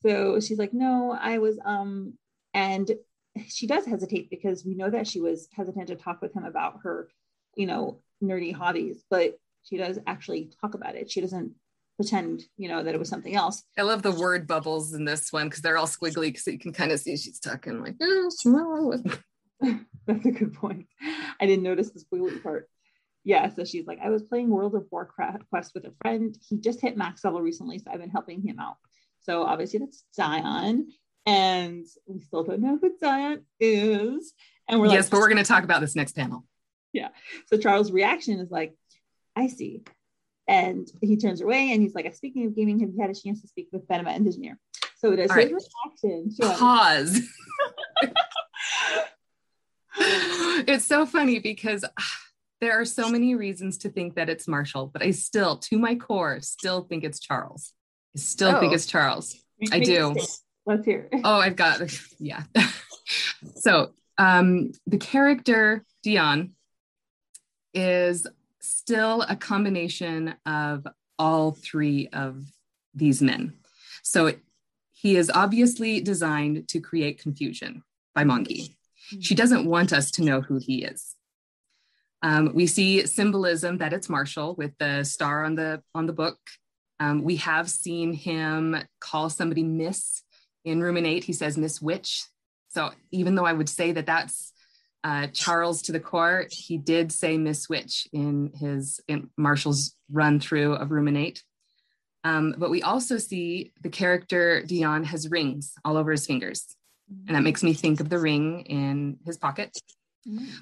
So she's like, no, I was, um, and she does hesitate because we know that she was hesitant to talk with him about her, you know, nerdy hobbies, but she does actually talk about it. She doesn't pretend, you know, that it was something else. I love the word bubbles in this one because they're all squiggly because you can kind of see she's talking like, oh, That's a good point. I didn't notice the squiggly part. Yeah, so she's like, I was playing World of Warcraft Quest with a friend. He just hit max level recently, so I've been helping him out. So obviously that's Dion, and we still don't know who Dion is. And we're yes, like, but we're going to talk about this next panel. Yeah. So Charles' reaction is like, I see. And he turns away and he's like, Speaking of gaming, have you had a chance to speak with Benema Engineer? So it is All his right. reaction to Pause. it's so funny because ah, there are so many reasons to think that it's Marshall, but I still, to my core, still think it's Charles. I still think Oh. it's Charles. I do. Let's hear it. Oh, I've got, yeah. so um, the character Dion is still a combination of all three of these men. So he is obviously designed to create confusion by Mongie. She doesn't want us to know who he is. Um, we see symbolism that it's Marshall with the star on the on the book. Um, we have seen him call somebody Miss in Ruminate. He says Miss Witch. So even though I would say that that's uh, Charles to the core, he did say Miss Witch in his in Marshall's run through of Ruminate. Um, but we also see the character Dion has rings all over his fingers, and that makes me think of the ring in his pocket.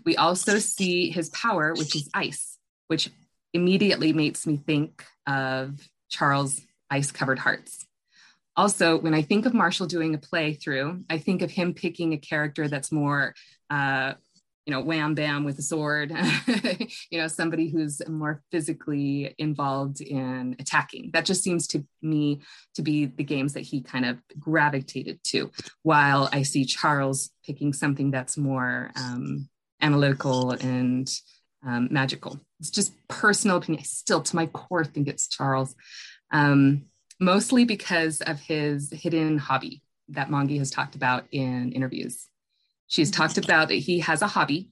We also see his power, which is ice, which immediately makes me think of Charles' ice covered hearts. Also, when I think of Marshall doing a playthrough, I think of him picking a character that's more, uh, you know, wham bam with a sword, you know, somebody who's more physically involved in attacking. That just seems to me to be the games that he kind of gravitated to, while I see Charles picking something that's more um, analytical and um, magical. It's just personal opinion. I still, to my core, think it's Charles, um, mostly because of his hidden hobby that Mongie has talked about in interviews. She's talked about that he has a hobby.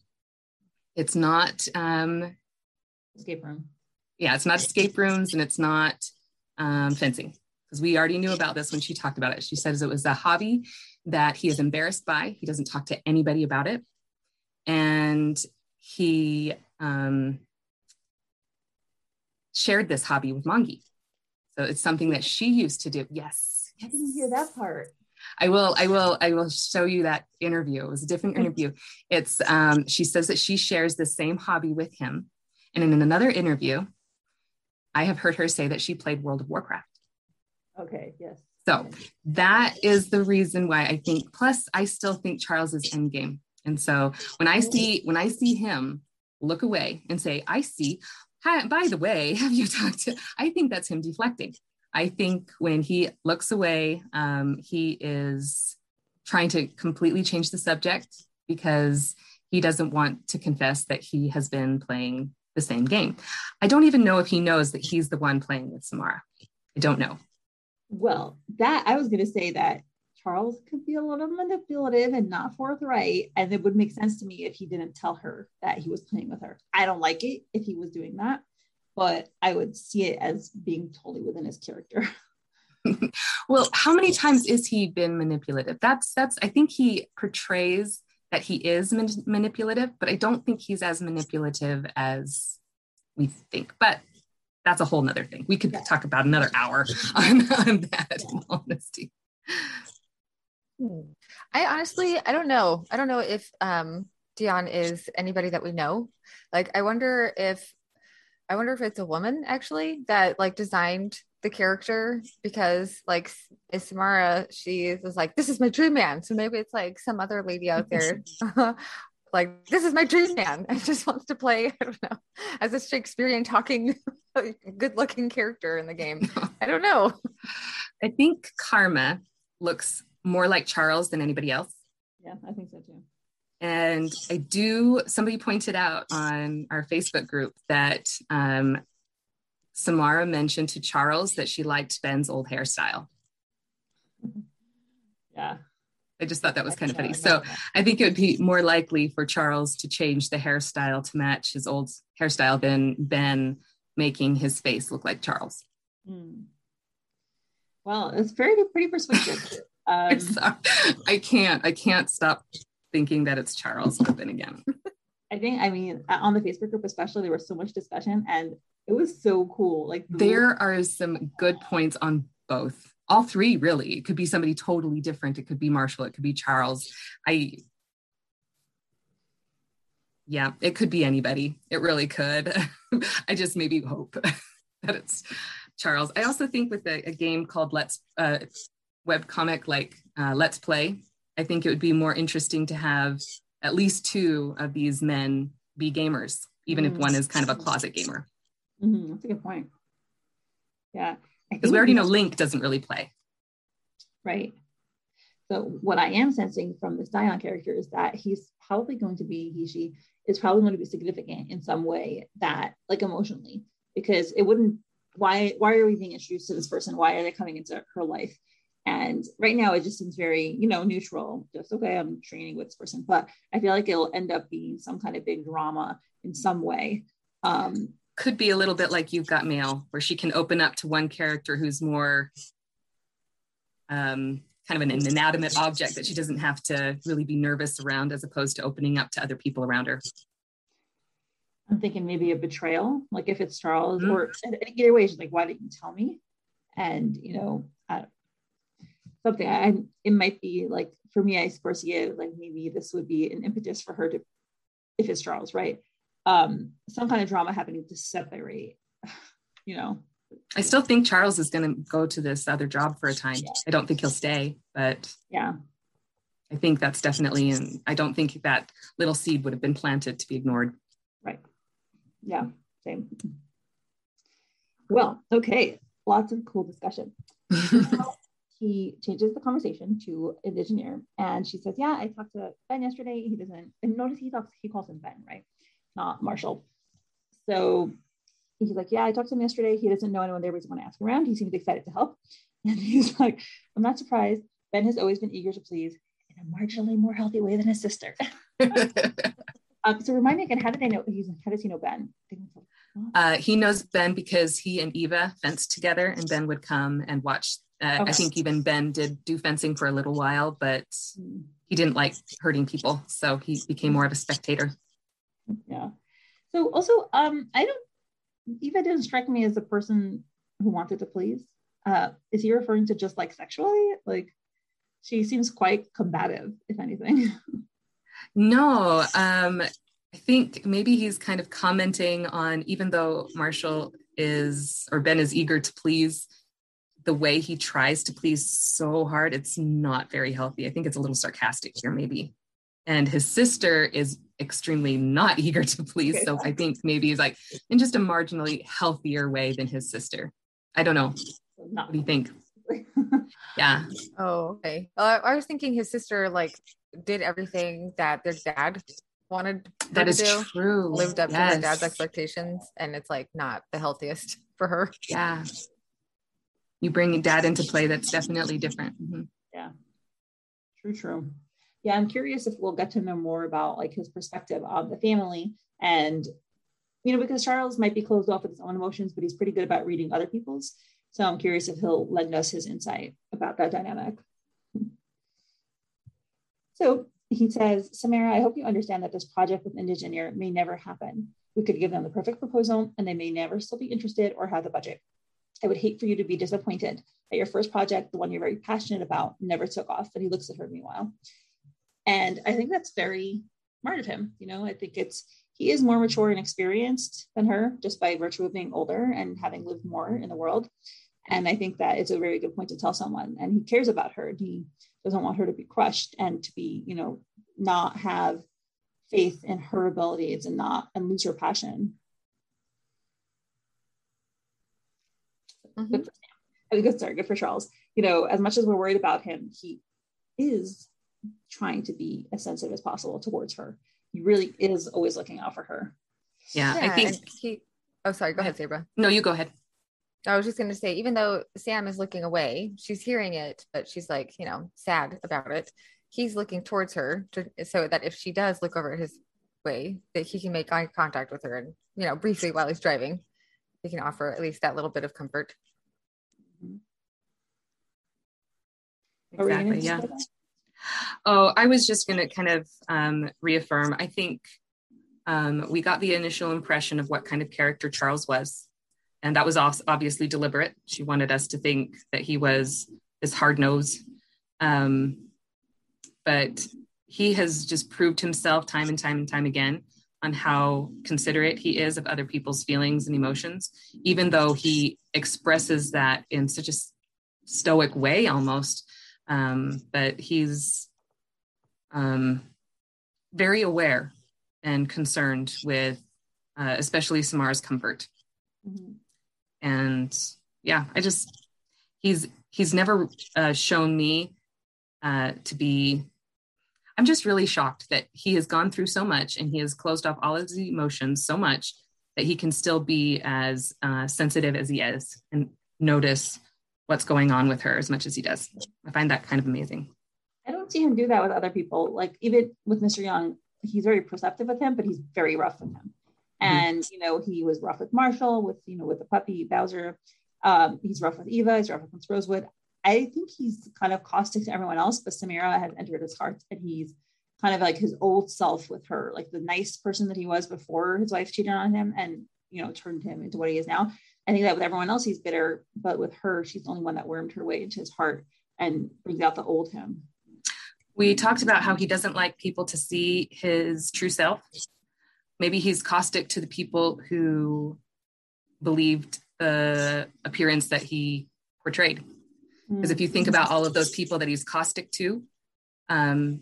It's not, um, Escape room. yeah, it's not escape rooms and it's not um, fencing because we already knew about this when she talked about it. She says it was a hobby that he is embarrassed by. He doesn't talk to anybody about it. And he um, shared this hobby with Mongie. So it's something that she used to do. Yes. I didn't hear that part. I will, I will, I will show you that interview. It was a different interview. It's um, she says that she shares the same hobby with him. And in another interview, I have heard her say that she played World of Warcraft. Okay, yes. So that is the reason why I think. Plus, I still think Charles is endgame. And so when I see when I see him look away and say, "I see," Hi, by the way, have you talked to? I think that's him deflecting. I think when he looks away, um, he is trying to completely change the subject because he doesn't want to confess that he has been playing the same game. I don't even know if he knows that he's the one playing with Samara. I don't know. Well, that I was going to say that Charles could be a little manipulative and not forthright. And it would make sense to me if he didn't tell her that he was playing with her. I don't like it if he was doing that, but I would see it as being totally within his character. Well, how many times is he been manipulative? That's that's I think he portrays that he is man- manipulative, but I don't think he's as manipulative as we think. But that's a whole nother thing. We could Yeah. talk about another hour on, on that in honesty. Hmm. I honestly, I don't know. I don't know if um, Dion is anybody that we know. Like, I wonder if, I wonder if it's a woman actually that like designed the character because like is Samara, she was like, this is my dream man. So maybe it's like some other lady out there. like this is my dream man I just wants to play i don't know as a shakespearean talking good looking character in the game i don't know I think Karma looks more like Charles than anybody else. Yeah, I think so too. And I do, somebody pointed out on our Facebook group that um, Samara mentioned to Charles that she liked Ben's old hairstyle. Yeah. I just thought that was kind of funny. So I think it would be more likely for Charles to change the hairstyle to match his old hairstyle than Ben making his face look like Charles. Hmm. Well, it's very pretty persuasive. Um, I can't. I can't stop thinking that it's Charles. But then again, I think. I mean, on the Facebook group, especially, there was so much discussion, and it was so cool. Like there are some good points on both. All three, really. It could be somebody totally different. It could be Marshall. It could be Charles. I. Yeah, it could be anybody. It really could. I just maybe hope that it's Charles. I also think with a, a game called Let's uh, web comic like uh, Let's Play, I think it would be more interesting to have at least two of these men be gamers, even mm-hmm. if one is kind of a closet gamer. Mm-hmm. That's a good point. Yeah. Because we already know Link doesn't really play. Right. So what I am sensing from this Dion character is that he's probably going to be, he, she is probably going to be significant in some way that like emotionally, because it wouldn't why why are we being introduced to this person why are they coming into her life and right now it just seems very you know neutral just okay i'm training with this person but i feel like it'll end up being some kind of big drama in some way um could be a little bit like you've got mail where she can open up to one character who's more um kind of an inanimate object that she doesn't have to really be nervous around as opposed to opening up to other people around her I'm thinking maybe a betrayal, like if it's Charles, mm-hmm. or either way, she's like, why didn't you tell me? And you know, I, something I it might be like for me, I foresee it like maybe this would be an impetus for her to, if it's Charles, right? Um, some kind of drama happening to separate, you know. I still think Charles is going to go to this other job for a time. Yeah. I don't think he'll stay, but yeah, I think that's definitely, and I don't think that little seed would have been planted to be ignored. Right yeah, same. Well, okay, lots of cool discussion. he changes the conversation to Indigineer, and she says, "Yeah, I talked to Ben yesterday. He doesn't. And notice he talks. He calls him Ben, right? Not Marshall. So he's like, "Yeah, I talked to him yesterday. He doesn't know anyone there, but he's going to ask around. He seems excited to help." And he's like, "I'm not surprised. Ben has always been eager to please in a marginally more healthy way than his sister." Um, so remind me again, how did they know he's how does he know Ben? Uh, he knows Ben because he and Eva fenced together, and Ben would come and watch. Uh, okay. I think even Ben did do fencing for a little while, but he didn't like hurting people, so he became more of a spectator. Yeah. So also, um, I don't. Eva didn't strike me as a person who wanted to please. Uh, is he referring to just like sexually? Like, she seems quite combative, if anything. No, um, I think maybe he's kind of commenting on even though Marshall is or Ben is eager to please, the way he tries to please so hard, it's not very healthy. I think it's a little sarcastic here, maybe. And his sister is extremely not eager to please. So I think maybe he's like in just a marginally healthier way than his sister. I don't know. What do you think? yeah. Oh, okay. Uh, I was thinking his sister like did everything that their dad wanted that is do, true lived up yes. to their dad's expectations and it's like not the healthiest for her yeah you bring dad into play that's definitely different mm-hmm. yeah true true yeah i'm curious if we'll get to know more about like his perspective on the family and you know because charles might be closed off with his own emotions but he's pretty good about reading other people's so i'm curious if he'll lend us his insight about that dynamic so he says, Samara, I hope you understand that this project with Indigineer may never happen. We could give them the perfect proposal and they may never still be interested or have the budget. I would hate for you to be disappointed that your first project, the one you're very passionate about, never took off. And he looks at her meanwhile. And I think that's very smart of him. You know, I think it's, he is more mature and experienced than her just by virtue of being older and having lived more in the world. And I think that it's a very good point to tell someone. And he cares about her. He doesn't want her to be crushed and to be, you know, not have faith in her abilities and not and lose her passion. Mm-hmm. Good for Good, sorry, good for Charles. You know, as much as we're worried about him, he is trying to be as sensitive as possible towards her. He really is always looking out for her. Yeah, yeah I think he. Oh, sorry. Go ahead, Sabra. No, you go ahead. I was just going to say, even though Sam is looking away, she's hearing it, but she's like, you know, sad about it. He's looking towards her to, so that if she does look over his way, that he can make eye contact with her and, you know, briefly while he's driving, he can offer at least that little bit of comfort. Exactly. Yeah. Oh, I was just going to kind of um, reaffirm. I think um, we got the initial impression of what kind of character Charles was. And that was obviously deliberate. She wanted us to think that he was this hard nose. Um, but he has just proved himself time and time and time again on how considerate he is of other people's feelings and emotions, even though he expresses that in such a stoic way almost. Um, but he's um, very aware and concerned with, uh, especially Samara's comfort. Mm-hmm. And yeah, I just he's he's never uh, shown me uh, to be I'm just really shocked that he has gone through so much and he has closed off all of his emotions so much that he can still be as uh, sensitive as he is and notice what's going on with her as much as he does. I find that kind of amazing. I don't see him do that with other people. Like even with Mr. Young, he's very perceptive with him, but he's very rough with him. Mm-hmm. And mm-hmm. you know, he was rough with Marshall, with you know, with the puppy Bowser. Um, he's rough with Eva. He's rough with Miss Rosewood. I think he's kind of caustic to everyone else, but Samira has entered his heart and he's kind of like his old self with her, like the nice person that he was before his wife cheated on him and, you know, turned him into what he is now. I think that with everyone else, he's bitter, but with her, she's the only one that wormed her way into his heart and brings out the old him. We talked about how he doesn't like people to see his true self. Maybe he's caustic to the people who believed the appearance that he portrayed. Because if you think about all of those people that he's caustic to, um,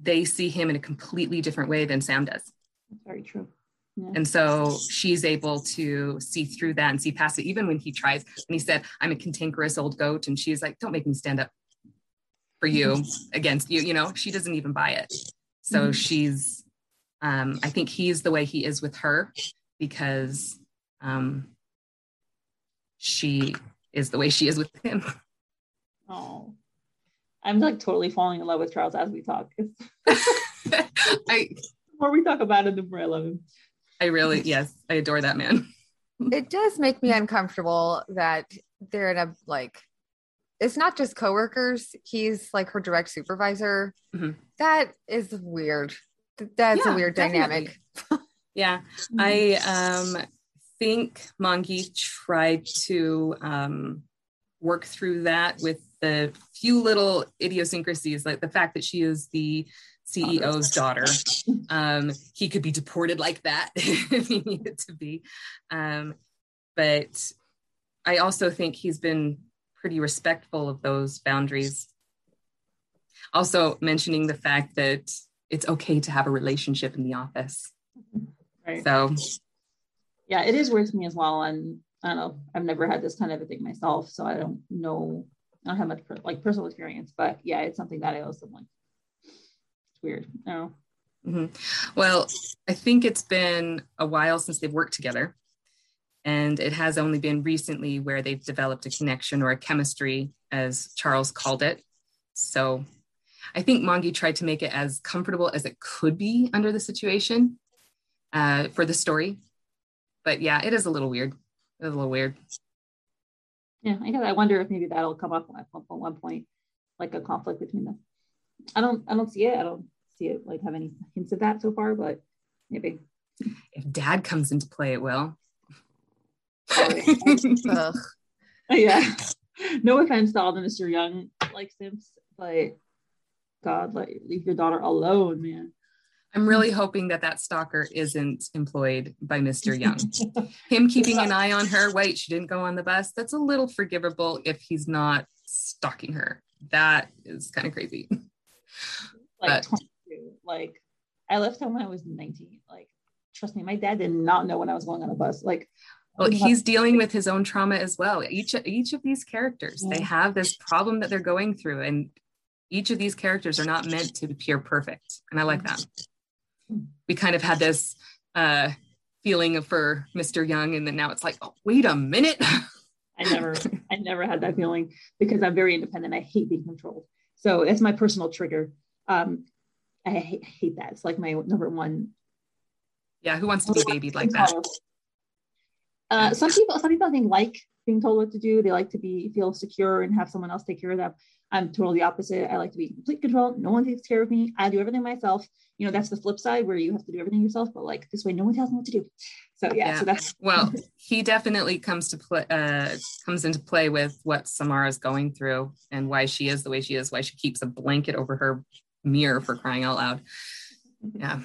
they see him in a completely different way than Sam does. That's very true. Yeah. And so she's able to see through that and see past it. Even when he tries, And he said, I'm a cantankerous old goat, and she's like, Don't make me stand up for you against you, you know, she doesn't even buy it. So mm-hmm. she's, um, I think he's the way he is with her because um, she is the way she is with him. Oh, I'm like totally falling in love with Charles as we talk. I, the more we talk about it, the more I love him. I really, yes, I adore that man. it does make me uncomfortable that they're in a like, it's not just coworkers. He's like her direct supervisor. Mm-hmm. That is weird. That's yeah, a weird dynamic. yeah, I um think Mongie tried to um work through that with the few little idiosyncrasies, like the fact that she is the CEO's daughter. Um, he could be deported like that if he needed to be. Um, but I also think he's been pretty respectful of those boundaries. Also, mentioning the fact that it's okay to have a relationship in the office. Right. So, yeah, it is weird to me as well. And I don't know, I've never had this kind of a thing myself, so I don't know Don't have much per, like personal experience, but yeah, it's something that I also like. It's weird. No. Mm-hmm. Well, I think it's been a while since they've worked together. And it has only been recently where they've developed a connection or a chemistry, as Charles called it. So I think Mongie tried to make it as comfortable as it could be under the situation uh, for the story. But yeah, it is a little weird. It's a little weird yeah, I guess I wonder if maybe that'll come up at one point, like a conflict between them. I don't, I don't see it. I don't see it like have any hints of that so far, but maybe. If Dad comes into play, it will. Oh, yeah. No offense to all the Mr. Young like Simps, but God, like leave your daughter alone, man. I'm really hoping that that stalker isn't employed by Mr. Young. Him keeping an eye on her, wait, she didn't go on the bus. That's a little forgivable if he's not stalking her. That is kind of crazy. Like, but, like I left home when I was 19. Like, trust me, my dad did not know when I was going on a bus. Like, well, he's dealing with his own trauma as well. Each each of these characters, yeah. they have this problem that they're going through, and each of these characters are not meant to appear perfect. And I like that we kind of had this uh, feeling of for Mr. Young, and then now it's like, oh, wait a minute. I never, I never had that feeling because I'm very independent. I hate being controlled. So that's my personal trigger. Um, I hate, hate that. It's like my number one. Yeah, who wants to be babied like that? Uh, some people, some people I think like being told what to do. They like to be feel secure and have someone else take care of them. I'm totally opposite. I like to be in complete control. No one takes care of me. I do everything myself. You know, that's the flip side where you have to do everything yourself, but like this way, no one tells me what to do. So yeah, yeah. so that's well, he definitely comes to play uh comes into play with what Samara is going through and why she is the way she is, why she keeps a blanket over her mirror for crying out loud. Yeah.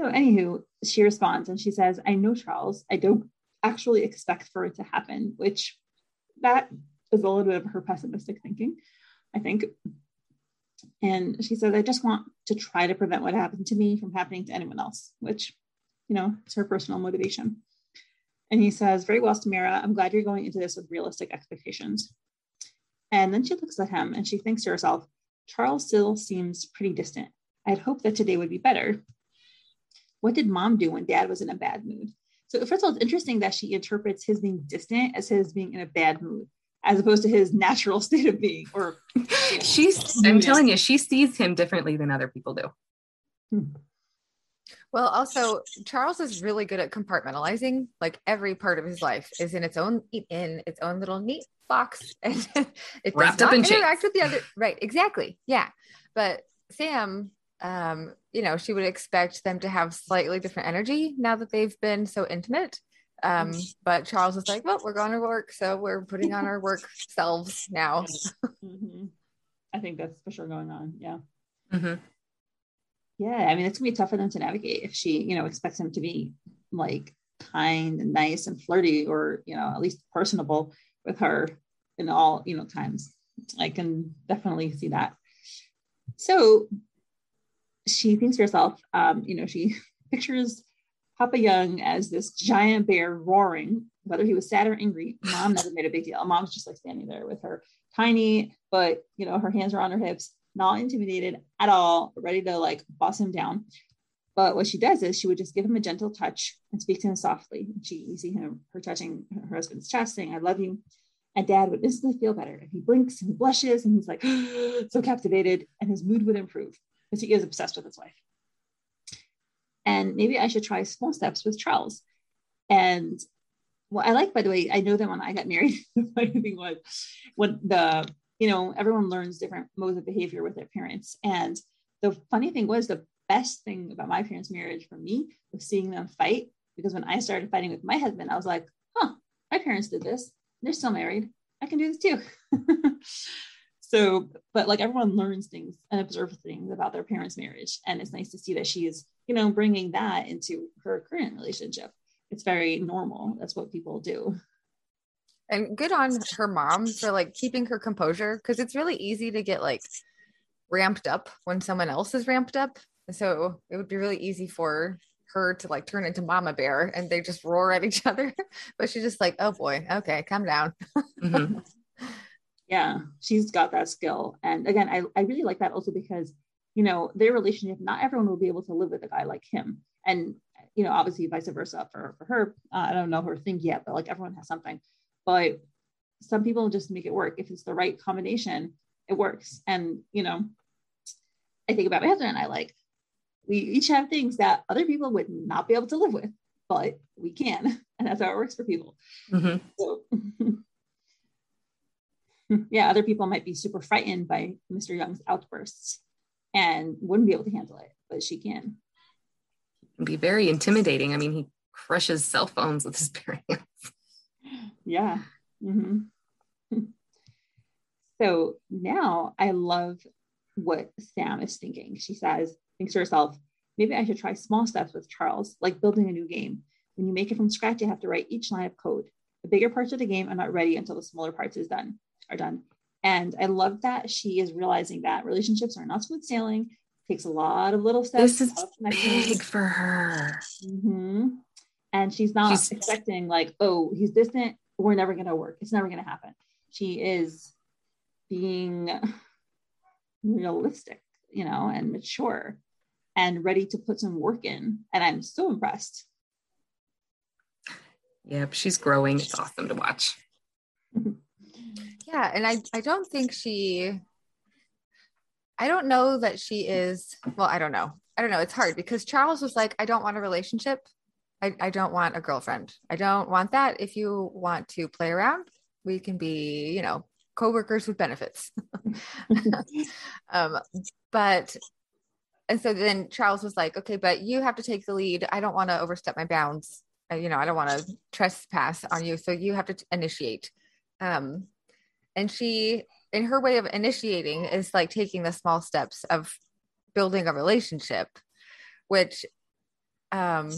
So anywho, she responds and she says, I know Charles. I don't actually expect for it to happen, which that is a little bit of her pessimistic thinking, I think. And she says, I just want to try to prevent what happened to me from happening to anyone else, which, you know, it's her personal motivation. And he says, Very well, Samira, I'm glad you're going into this with realistic expectations. And then she looks at him and she thinks to herself, Charles still seems pretty distant. I'd hoped that today would be better. What did mom do when dad was in a bad mood? So, first of all, it's interesting that she interprets his being distant as his being in a bad mood as opposed to his natural state of being or you she's i'm telling you she sees him differently than other people do. Hmm. well also charles is really good at compartmentalizing like every part of his life is in its own in its own little neat box and it wrapped up in interact with the other right exactly yeah. But sam um you know she would expect them to have slightly different energy now that they've been so intimate um, but Charles is like, well, we're going to work. So we're putting on our work selves now. mm-hmm. I think that's for sure going on. Yeah. Mm-hmm. Yeah. I mean, it's gonna be tough for them to navigate if she, you know, expects him to be like kind and nice and flirty or, you know, at least personable with her in all, you know, times. I can definitely see that. So she thinks to herself, um, you know, she pictures Papa Young as this giant bear roaring, whether he was sad or angry. Mom never made a big deal. Mom's just like standing there with her tiny, but you know, her hands are on her hips, not intimidated at all, ready to like boss him down. But what she does is she would just give him a gentle touch and speak to him softly. She, you see him, her touching her husband's chest, saying, "I love you." And Dad would instantly feel better. And he blinks and he blushes and he's like so captivated, and his mood would improve because he is obsessed with his wife and maybe I should try small steps with Charles. And what I like, by the way, I know that when I got married, the funny thing was when the, you know, everyone learns different modes of behavior with their parents. And the funny thing was the best thing about my parents' marriage for me was seeing them fight. Because when I started fighting with my husband, I was like, huh, my parents did this. They're still married. I can do this too. so but like everyone learns things and observes things about their parents marriage and it's nice to see that she is you know bringing that into her current relationship. It's very normal. That's what people do. And good on her mom for like keeping her composure because it's really easy to get like ramped up when someone else is ramped up. So it would be really easy for her to like turn into mama bear and they just roar at each other. But she's just like oh boy. Okay calm down. Mm-hmm yeah she's got that skill. And again I, I really like that also because you know their relationship not everyone will be able to live with a guy like him. And you know obviously vice versa for, for her. Uh, i don't know her thing yet but like everyone has something. But some people just make it work. If it's the right combination it works. And you know i think about my husband and i like we each have things that other people would not be able to live with but we can. And that's how it works for people. Mm-hmm. so yeah, other people might be super frightened by Mr. Young's outbursts and wouldn't be able to handle it, but she can. Be very intimidating. I mean, he crushes cell phones with his bare hands. Yeah. Mm-hmm. so now I love what Sam is thinking. She says, thinks to herself, maybe I should try small steps with Charles, like building a new game. When you make it from scratch, you have to write each line of code. The bigger parts of the game are not ready until the smaller parts is done are done. And I love that she is realizing that relationships are not smooth sailing. It takes a lot of little steps. This is big for her. Mm-hmm. And she's not she's... expecting like, oh, he's distant. We're never going to work. It's never going to happen. She is being realistic, you know, and mature and ready to put some work in. And I'm so impressed. Yep, she's growing. It's awesome to watch. Yeah, and I I don't think she I don't know that she is well, I don't know. I don't know. It's hard because Charles was like, I don't want a relationship. I, I don't want a girlfriend. I don't want that. If you want to play around, we can be, you know, co-workers with benefits. um, but and so then Charles was like, okay, but you have to take the lead. I don't want to overstep my bounds. You know, I don't want to trespass on you. So you have to t- initiate. Um, and she, in her way of initiating, is like taking the small steps of building a relationship, which um,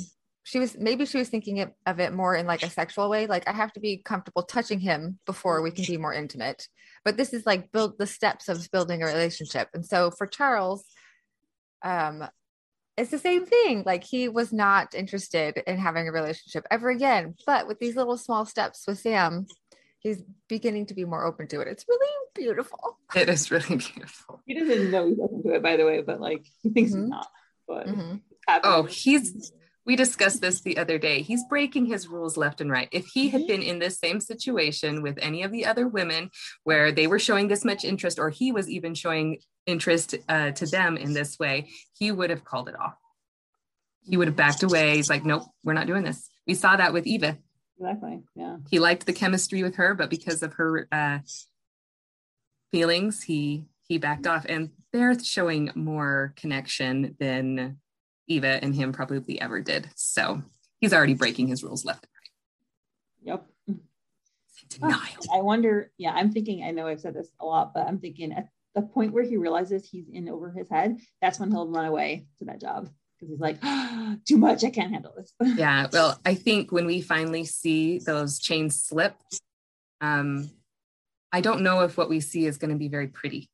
she was maybe she was thinking of it more in like a sexual way. Like i have to be comfortable touching him before we can be more intimate. But this is like build the steps of building a relationship. And so for charles um it's the same thing. Like he was not interested in having a relationship ever again. But with these little small steps with sam he's beginning to be more open to it it's really beautiful it is really beautiful he doesn't know he's open to it by the way but like he thinks mm-hmm. he's not but mm-hmm. oh he's we discussed this the other day. He's breaking his rules left and right. If he had been in this same situation with any of the other women where they were showing this much interest, or he was even showing interest uh, to them in this way, he would have called it off. He would have backed away. He's like, nope, we're not doing this. We saw that with Eva. Exactly. Yeah. He liked the chemistry with her, but because of her uh, feelings, he he backed off. And they're showing more connection than Eva and him probably ever did. So he's already breaking his rules left and right. Yep. Denial. I wonder, yeah, I'm thinking, I know I've said this a lot, but I'm thinking at the point where he realizes he's in over his head, that's when he'll run away to that job because he's like, oh, too much, I can't handle this. yeah. Well, I think when we finally see those chains slip, um, I don't know if what we see is going to be very pretty.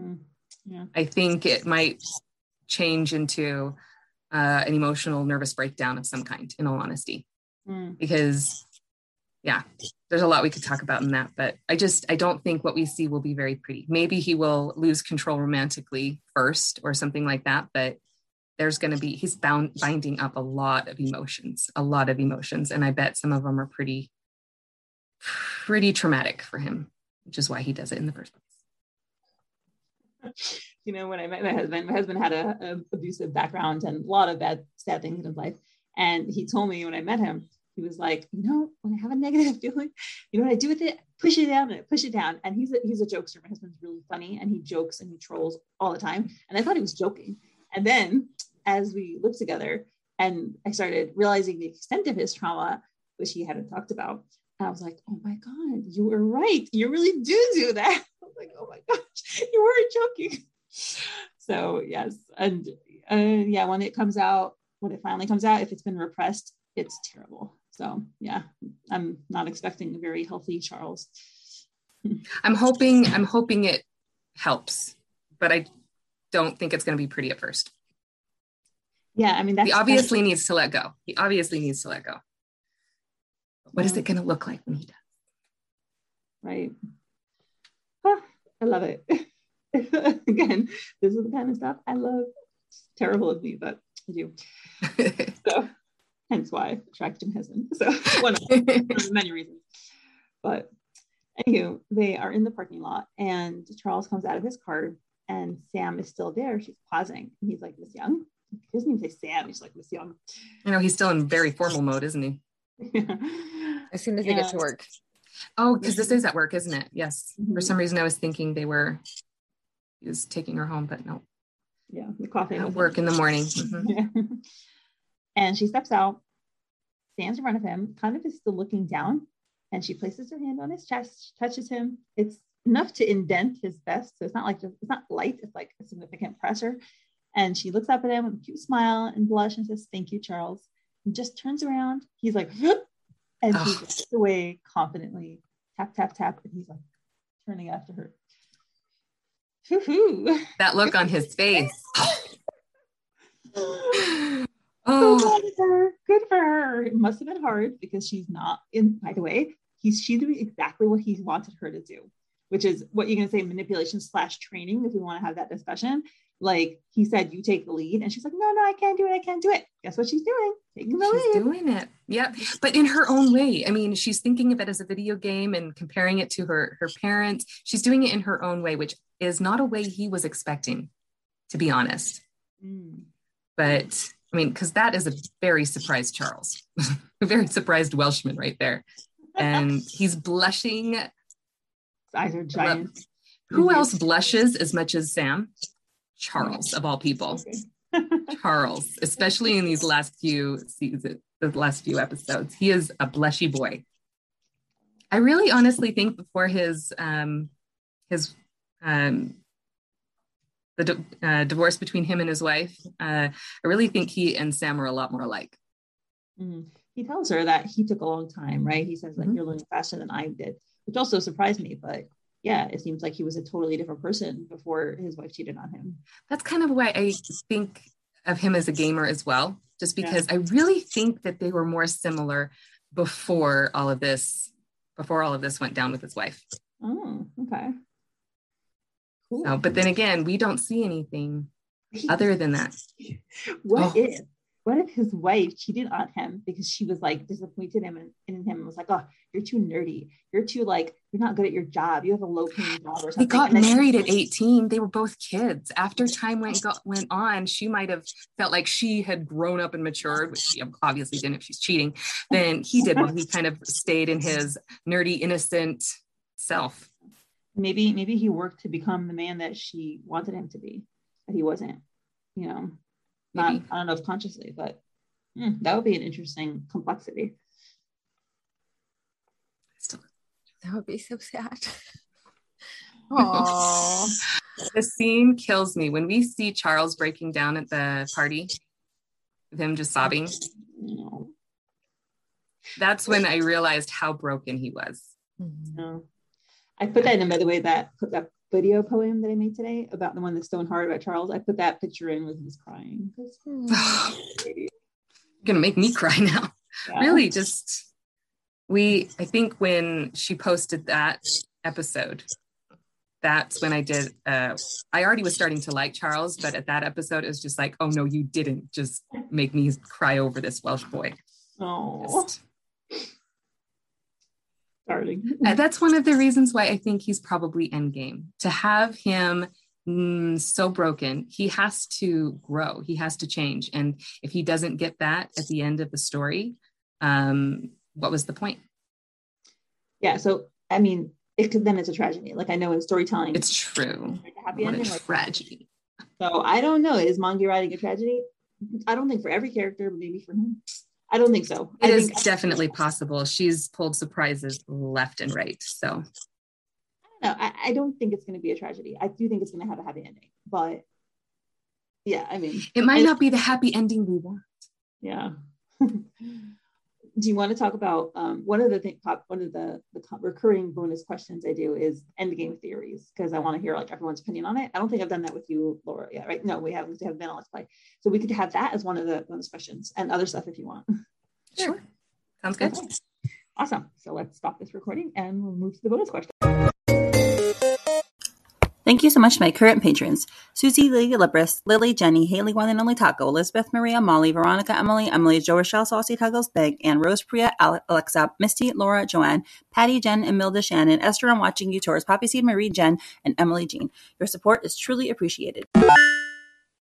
Mm, yeah. I think it might change into uh, an emotional nervous breakdown of some kind in all honesty mm. because yeah there's a lot we could talk about in that but i just i don't think what we see will be very pretty maybe he will lose control romantically first or something like that but there's going to be he's bound binding up a lot of emotions a lot of emotions and i bet some of them are pretty pretty traumatic for him which is why he does it in the first place you know, when I met my husband, my husband had a, a, abusive background and a lot of bad, sad things in his life. And he told me when I met him, he was like, you know, when I have a negative feeling, you know what I do with it? Push it down and push it down. And he's a, he's a jokester. My husband's really funny and he jokes and he trolls all the time. And I thought he was joking. And then as we lived together and I started realizing the extent of his trauma, which he hadn't talked about, I was like, oh my God, you were right. You really do do that. I was like, oh my gosh, you weren't joking. So yes. And uh, yeah, when it comes out, when it finally comes out, if it's been repressed, it's terrible. So yeah, I'm not expecting a very healthy Charles. I'm hoping, I'm hoping it helps, but I don't think it's going to be pretty at first. Yeah, I mean, he obviously needs to let go. He obviously needs to let go. What is it going to look like when he does? Right. Oh, I love it. Again, this is the kind of stuff I love. It's terrible of me, but I do. so hence why I attracted husband. So one of, one of many reasons. But anywho, they are in the parking lot and Charles comes out of his car and Sam is still there. She's pausing. And he's like, Miss Young. He doesn't even say Sam, he's like Miss Young. You know, he's still in very formal mode, isn't he? as soon as they get to work. Oh, because this is at work, isn't it? Yes. Mm-hmm. For some reason, I was thinking they were he was taking her home, but no. Yeah, the coffee at work in the morning. Mm-hmm. And she steps out, stands in front of him, kind of is still looking down, and she places her hand on his chest, touches him. It's enough to indent his vest, so it's not like just, it's not light. It's like a significant pressure. And she looks up at him with a cute smile and blush and says, "Thank you, Charles." And just turns around. He's like, and oh. he walks away confidently, tap tap tap, and he's like turning after her. That look on his face. oh. So good for her. Good for her. It must have been hard because she's not in, by the way, he's she's doing exactly what he wanted her to do, which is what you're gonna say manipulation slash training, if we want to have that discussion. Like he said, you take the lead. And she's like, no, no, I can't do it. I can't do it. Guess what she's doing? Taking the she's lead. doing it. Yeah. But in her own way. I mean, she's thinking of it as a video game and comparing it to her, her parents. She's doing it in her own way, which is not a way he was expecting, to be honest. Mm. But I mean, because that is a very surprised Charles, a very surprised Welshman right there. And he's blushing. His eyes are giant. Who else blushes as much as Sam? Charles, of all people. Charles, especially in these last few seasons, the last few episodes. He is a blushy boy. I really honestly think before his um his um the uh, divorce between him and his wife, uh, I really think he and Sam are a lot more alike. Mm-hmm. He tells her that he took a long time, right? He says like mm-hmm. you're learning faster than I did, which also surprised me. But yeah, it seems like he was a totally different person before his wife cheated on him. That's kind of why I think of him as a gamer as well, just because yeah. I really think that they were more similar before all of this, before all of this went down with his wife. Oh, okay. Cool. So, but then again, we don't see anything other than that. what oh. if what if his wife cheated on him because she was like disappointed him in, in him and was like, oh, you're too nerdy. You're too like, you're not good at your job. You have a low paying job or something. They got married at 18. They were both kids. After time went got, went on, she might have felt like she had grown up and matured, which she obviously didn't if she's cheating. Then he did when he kind of stayed in his nerdy, innocent self. Maybe, maybe he worked to become the man that she wanted him to be, but he wasn't, you know. Not, I don't know if consciously, but hmm, that would be an interesting complexity. That would be so sad. Aww. the scene kills me when we see Charles breaking down at the party, with him just sobbing. That's when I realized how broken he was. No. I put that in by the way that put that video poem that I made today about the one that's Stone hard about Charles. I put that picture in with his crying. You're gonna make me cry now. Yeah. Really, just we. I think when she posted that episode, that's when I did. Uh, I already was starting to like Charles, but at that episode, it was just like, oh no, you didn't just make me cry over this Welsh boy. Oh. Just, starting. Uh, that's one of the reasons why I think he's probably endgame. To have him mm, so broken, he has to grow, he has to change. And if he doesn't get that at the end of the story, um, what was the point? Yeah. So, I mean, it could, then it's a tragedy. Like I know in storytelling, it's true. Happy what ending, a tragedy. So I don't know. Is Mongie writing a tragedy? I don't think for every character, but maybe for him. I don't think so. It I is definitely possible. She's pulled surprises left and right. So i don't I, I don't think it's going to be a tragedy. I do think it's going to have a happy ending, but yeah, I mean, it might not be the happy ending we want. Yeah. do you want to talk about um, one of the thing, pop, one of the, the recurring bonus questions I do is end game theories because I want to hear like everyone's opinion on it. I don't think I've done that with you, Laura. Yeah, right? No, we haven't. We have been on Let's Play, so we could have that as one of the bonus questions and other stuff if you want. Sure, sounds good. Okay. Awesome. So let's stop this recording and we'll move to the bonus question. Thank you so much to my current patrons Susie Lee Libris, Lily, Jenny, Haley One and Only Taco, Elizabeth Maria, Molly, Veronica, Emily, Emily, Joe Rochelle, Saucy Tuggles, Big, and Rose Priya, Alexa, Misty, Laura, Joanne, Patty, Jen, and Milda Shannon, Esther, I'm watching you, Taurus, Poppy Seed, Marie, Jen, and Emily Jean. Your support is truly appreciated.